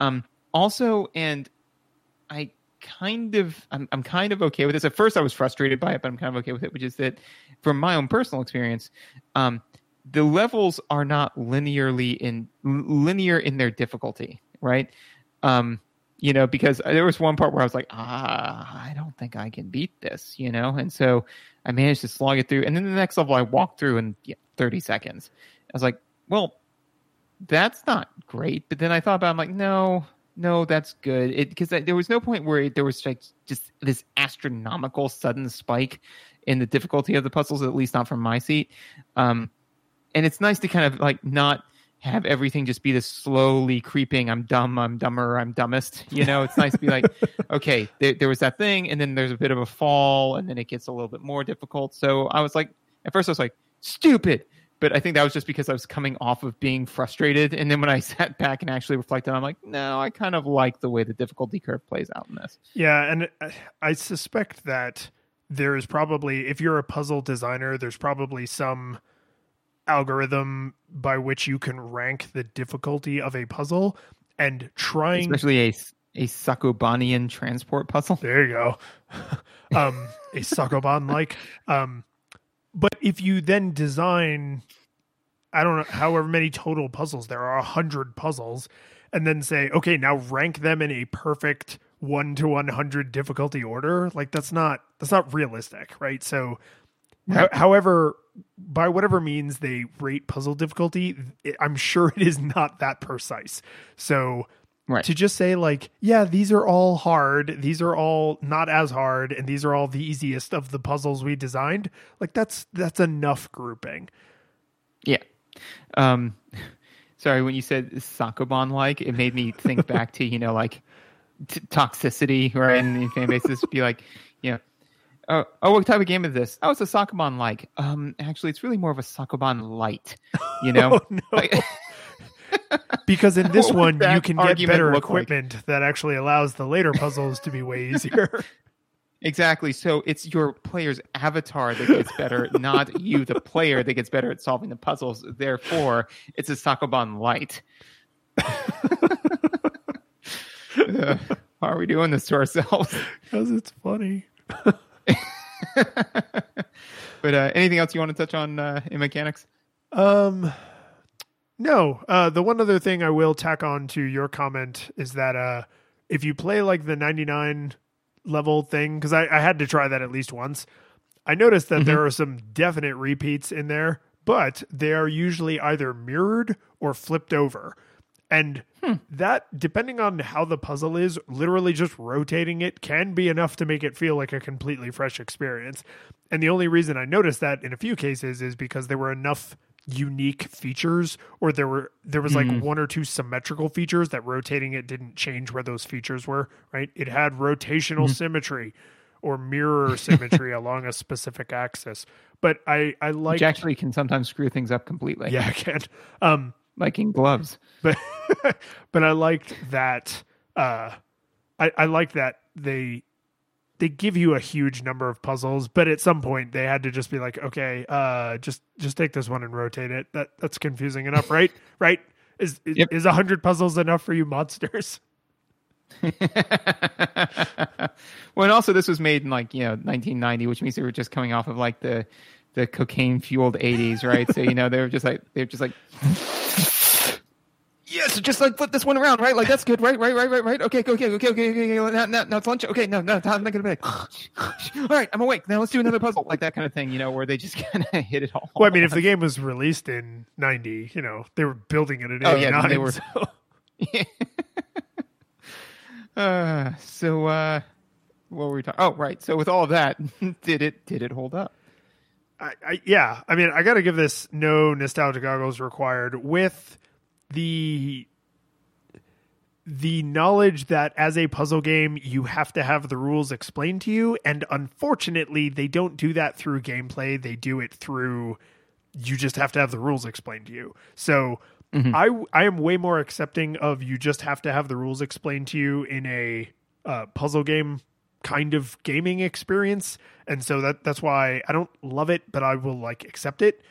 C: Um, also, and I kind of I'm I'm kind of okay with this. At first, I was frustrated by it, but I'm kind of okay with it. Which is that, from my own personal experience, um, the levels are not linearly in linear in their difficulty, right? Um, you know, because there was one part where I was like, ah, I don't think I can beat this, you know, and so I managed to slog it through, and then the next level I walked through in yeah, 30 seconds. I was like, well, that's not great, but then I thought about, it, I'm like, no, no, that's good. It because there was no point where it, there was like just this astronomical sudden spike in the difficulty of the puzzles, at least not from my seat. Um, and it's nice to kind of like not have everything just be this slowly creeping i'm dumb i'm dumber i'm dumbest you know? It's nice to be like okay there, there, was that thing and then there's a bit of a fall and then it gets a little bit more difficult. So i was like at first i was like stupid. But i think that was just because i was coming off of being frustrated and then when i sat back and actually reflected i'm like no i kind of like the way the difficulty curve plays out in this.
B: Yeah and uh, i suspect that there is probably if you're a puzzle designer there's probably some algorithm by which you can rank the difficulty of a puzzle and trying
C: especially a a Sokobanian transport puzzle.
B: There you go. um a Sokoban like um but if you then design I don't know however many total puzzles there are a hundred puzzles and then say okay now rank them in a perfect 1 to 100 difficulty order like that's not that's not realistic right so. However by whatever means they rate puzzle difficulty, I'm sure it is not that precise. So right. to just say like, yeah, these are all hard, these are all not as hard, and these are all the easiest of the puzzles we designed, like that's that's enough grouping.
C: Yeah. Um sorry, when you said Sokoban like, it made me think back to, you know, like t- toxicity, right? And the fan bases be like, you know, Oh, oh, what type of game is this? Oh, it's a Sokoban like. Um, actually, it's really more of a Sokoban light. You know, oh, like,
B: because in this one you can get better equipment like? that actually allows the later puzzles to be way easier.
C: Exactly. So it's your player's avatar that gets better, not you, the player, that gets better at solving the puzzles. Therefore, it's a Sokoban light. uh, why are we doing this to ourselves?
B: Because it's funny.
C: but uh, anything else you want to touch on uh, in mechanics?
B: Um, no. Uh, the one other thing I will tack on to your comment is that uh, if you play like the 99 level thing, because I, I, had to try that at least once, I noticed that mm-hmm. there are some definite repeats in there, but they are usually either mirrored or flipped over. And hmm. that, depending on how the puzzle is, literally just rotating it can be enough to make it feel like a completely fresh experience. And the only reason I noticed that in a few cases is because there were enough unique features or there were there was like mm. one or two symmetrical features that rotating it didn't change where those features were right it had rotational mm. symmetry or mirror symmetry along a specific axis. But I I like
C: Which actually can sometimes screw things up completely.
B: yeah I can um
C: Like in gloves.
B: but but I liked that uh I I like that they they give you a huge number of puzzles, but at some point they had to just be like, okay, uh just just take this one and rotate it. That that's confusing enough, right? right? Is is,
C: Yep.
B: is 100 puzzles enough for you monsters?
C: well, and also this was made in like you know 1990, which means they were just coming off of like the the cocaine fueled 80s, right? so you know they were just like they were just like. Yes, so just like flip this one around, right? Like that's good, right? Right, right, right, right. Okay, okay, okay, okay, okay, okay. okay. Now, now, now it's lunch. Okay, no, no, I'm not gonna be like. all right, I'm awake. Now let's do another puzzle, like that kind of thing, you know, where they just kind of hit it all.
B: Well, I mean, if the game was released in 90, you know, they were building it in '89.
C: Oh, yeah, they were-
B: so-
C: uh, so uh, what were we talking? Oh, right. So with all that, did it did it hold up?
B: I, I yeah, I mean, I got to give this no nostalgia goggles required with the the knowledge that as a puzzle game you have to have the rules explained to you. And unfortunately they don't do that through gameplay. They do it through you just have to have the rules explained to you. So i i am way more accepting of you just have to have the rules explained to you in a uh, puzzle game kind of gaming experience and so that that's why i don't love it but i will like accept it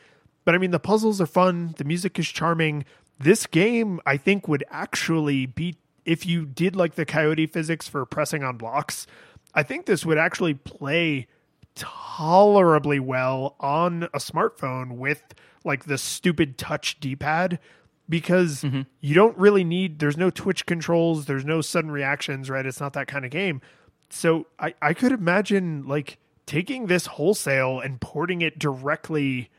B: but I mean, the puzzles are fun. The music is charming. This game, I think, would actually be if you did like the coyote physics for pressing on blocks. I think this would actually play tolerably well on a smartphone with like the stupid touch D-pad because mm-hmm. you don't really need there's no twitch controls, there's no sudden reactions, right? It's not that kind of game. So I I could imagine like taking this wholesale and porting it directly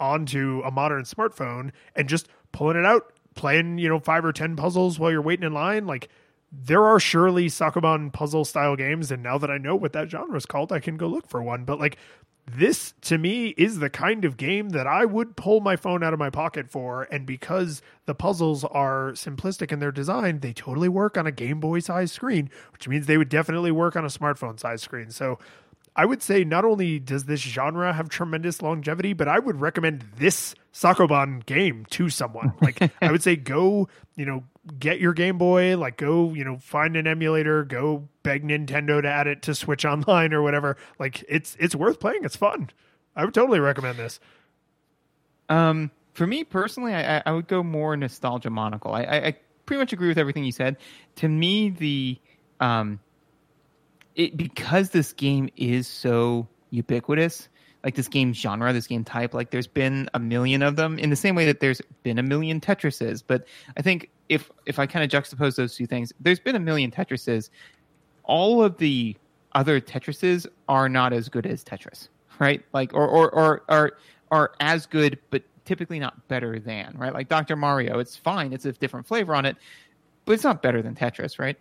B: onto a modern smartphone and just pulling it out, playing, you know, five or 10 puzzles while you're waiting in line. Like, there are surely Sokoban puzzle style games. And now that I know what that genre is called, I can go look for one. But, like, this to me is the kind of game that I would pull my phone out of my pocket for. And because the puzzles are simplistic in their design, they totally work on a Game Boy size screen, which means they would definitely work on a smartphone size screen. So, I would say not only does this genre have tremendous longevity, but I would recommend this Sokoban game to someone. Like I would say go, you know, get your Game Boy, like go, you know, find an emulator, go beg Nintendo to add it to Switch Online or whatever. Like it's it's worth playing. It's fun. I would totally recommend this.
C: Um, for me personally, I, I- would go more nostalgia monocle. I, I, I pretty much agree with everything you said. To me, the um, it because this game is so ubiquitous, like this game genre, this game type, like there's been a million of them in the same way that there's been a million Tetrises. But I think if if I kind of juxtapose those two things, there's been a million Tetrises. All of the other Tetrises are not as good as Tetris, right? Like or or or are are as good, but typically not better than, right? Like Dr. Mario, it's fine, it's a different flavor on it, but it's not better than Tetris, right?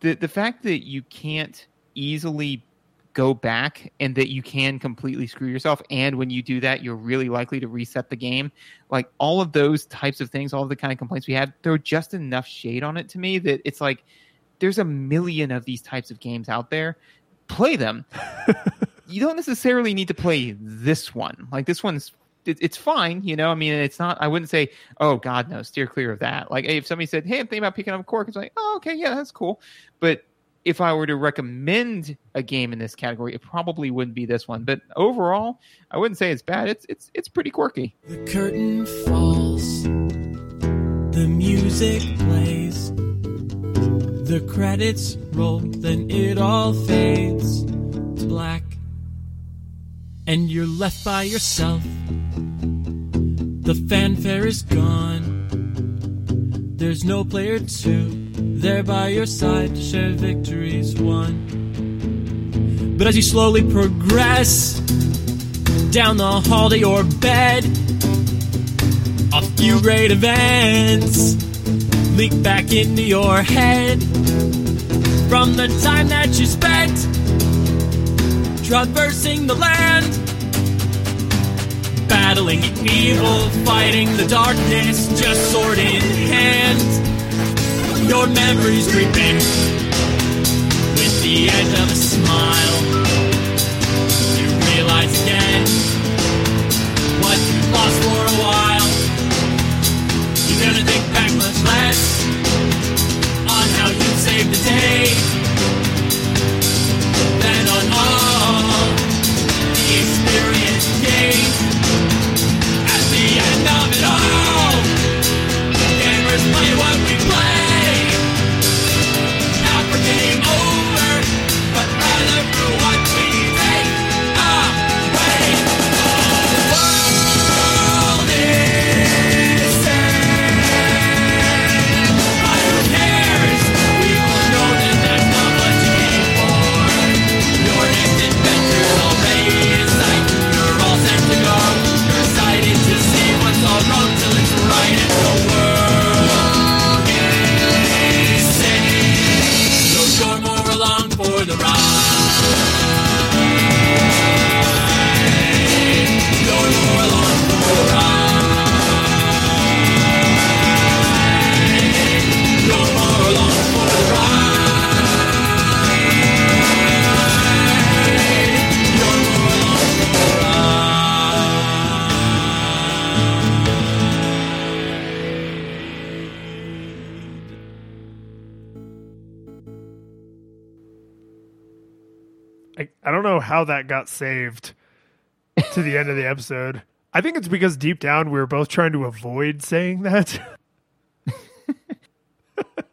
C: The the fact that you can't easily go back and that you can completely screw yourself. And when you do that you're really likely to reset the game. Like all of those types of things all of the kind of complaints we had throw just enough shade on it to me that it's like there's a million of these types of games out there. Play them. You don't necessarily need to play this one. Like this one's it, it's fine you know? I mean it's not i wouldn't say oh god no steer clear of that. Like if somebody said hey i'm thinking about picking up a Kwirk it's like oh okay yeah that's cool. But if I were to recommend a game in this category, it probably wouldn't be this one. But overall, I wouldn't say it's bad. It's it's it's pretty quirky.
A: The curtain falls, the music plays, the credits roll, then it all fades to black, and you're left by yourself. The fanfare is gone, there's no player two there by your side to share victories won. But as you slowly progress down the hall to your bed, a few great events leak back into your head from the time that you spent traversing the land, battling evil, fighting the darkness, just sword in hand your memories creeping with the edge of a smile.
D: You realize again what you lost for a while. You're gonna think back much less on how you saved the
A: day. how that got saved to the end of the episode. I think it's because deep down we were both trying to avoid saying that.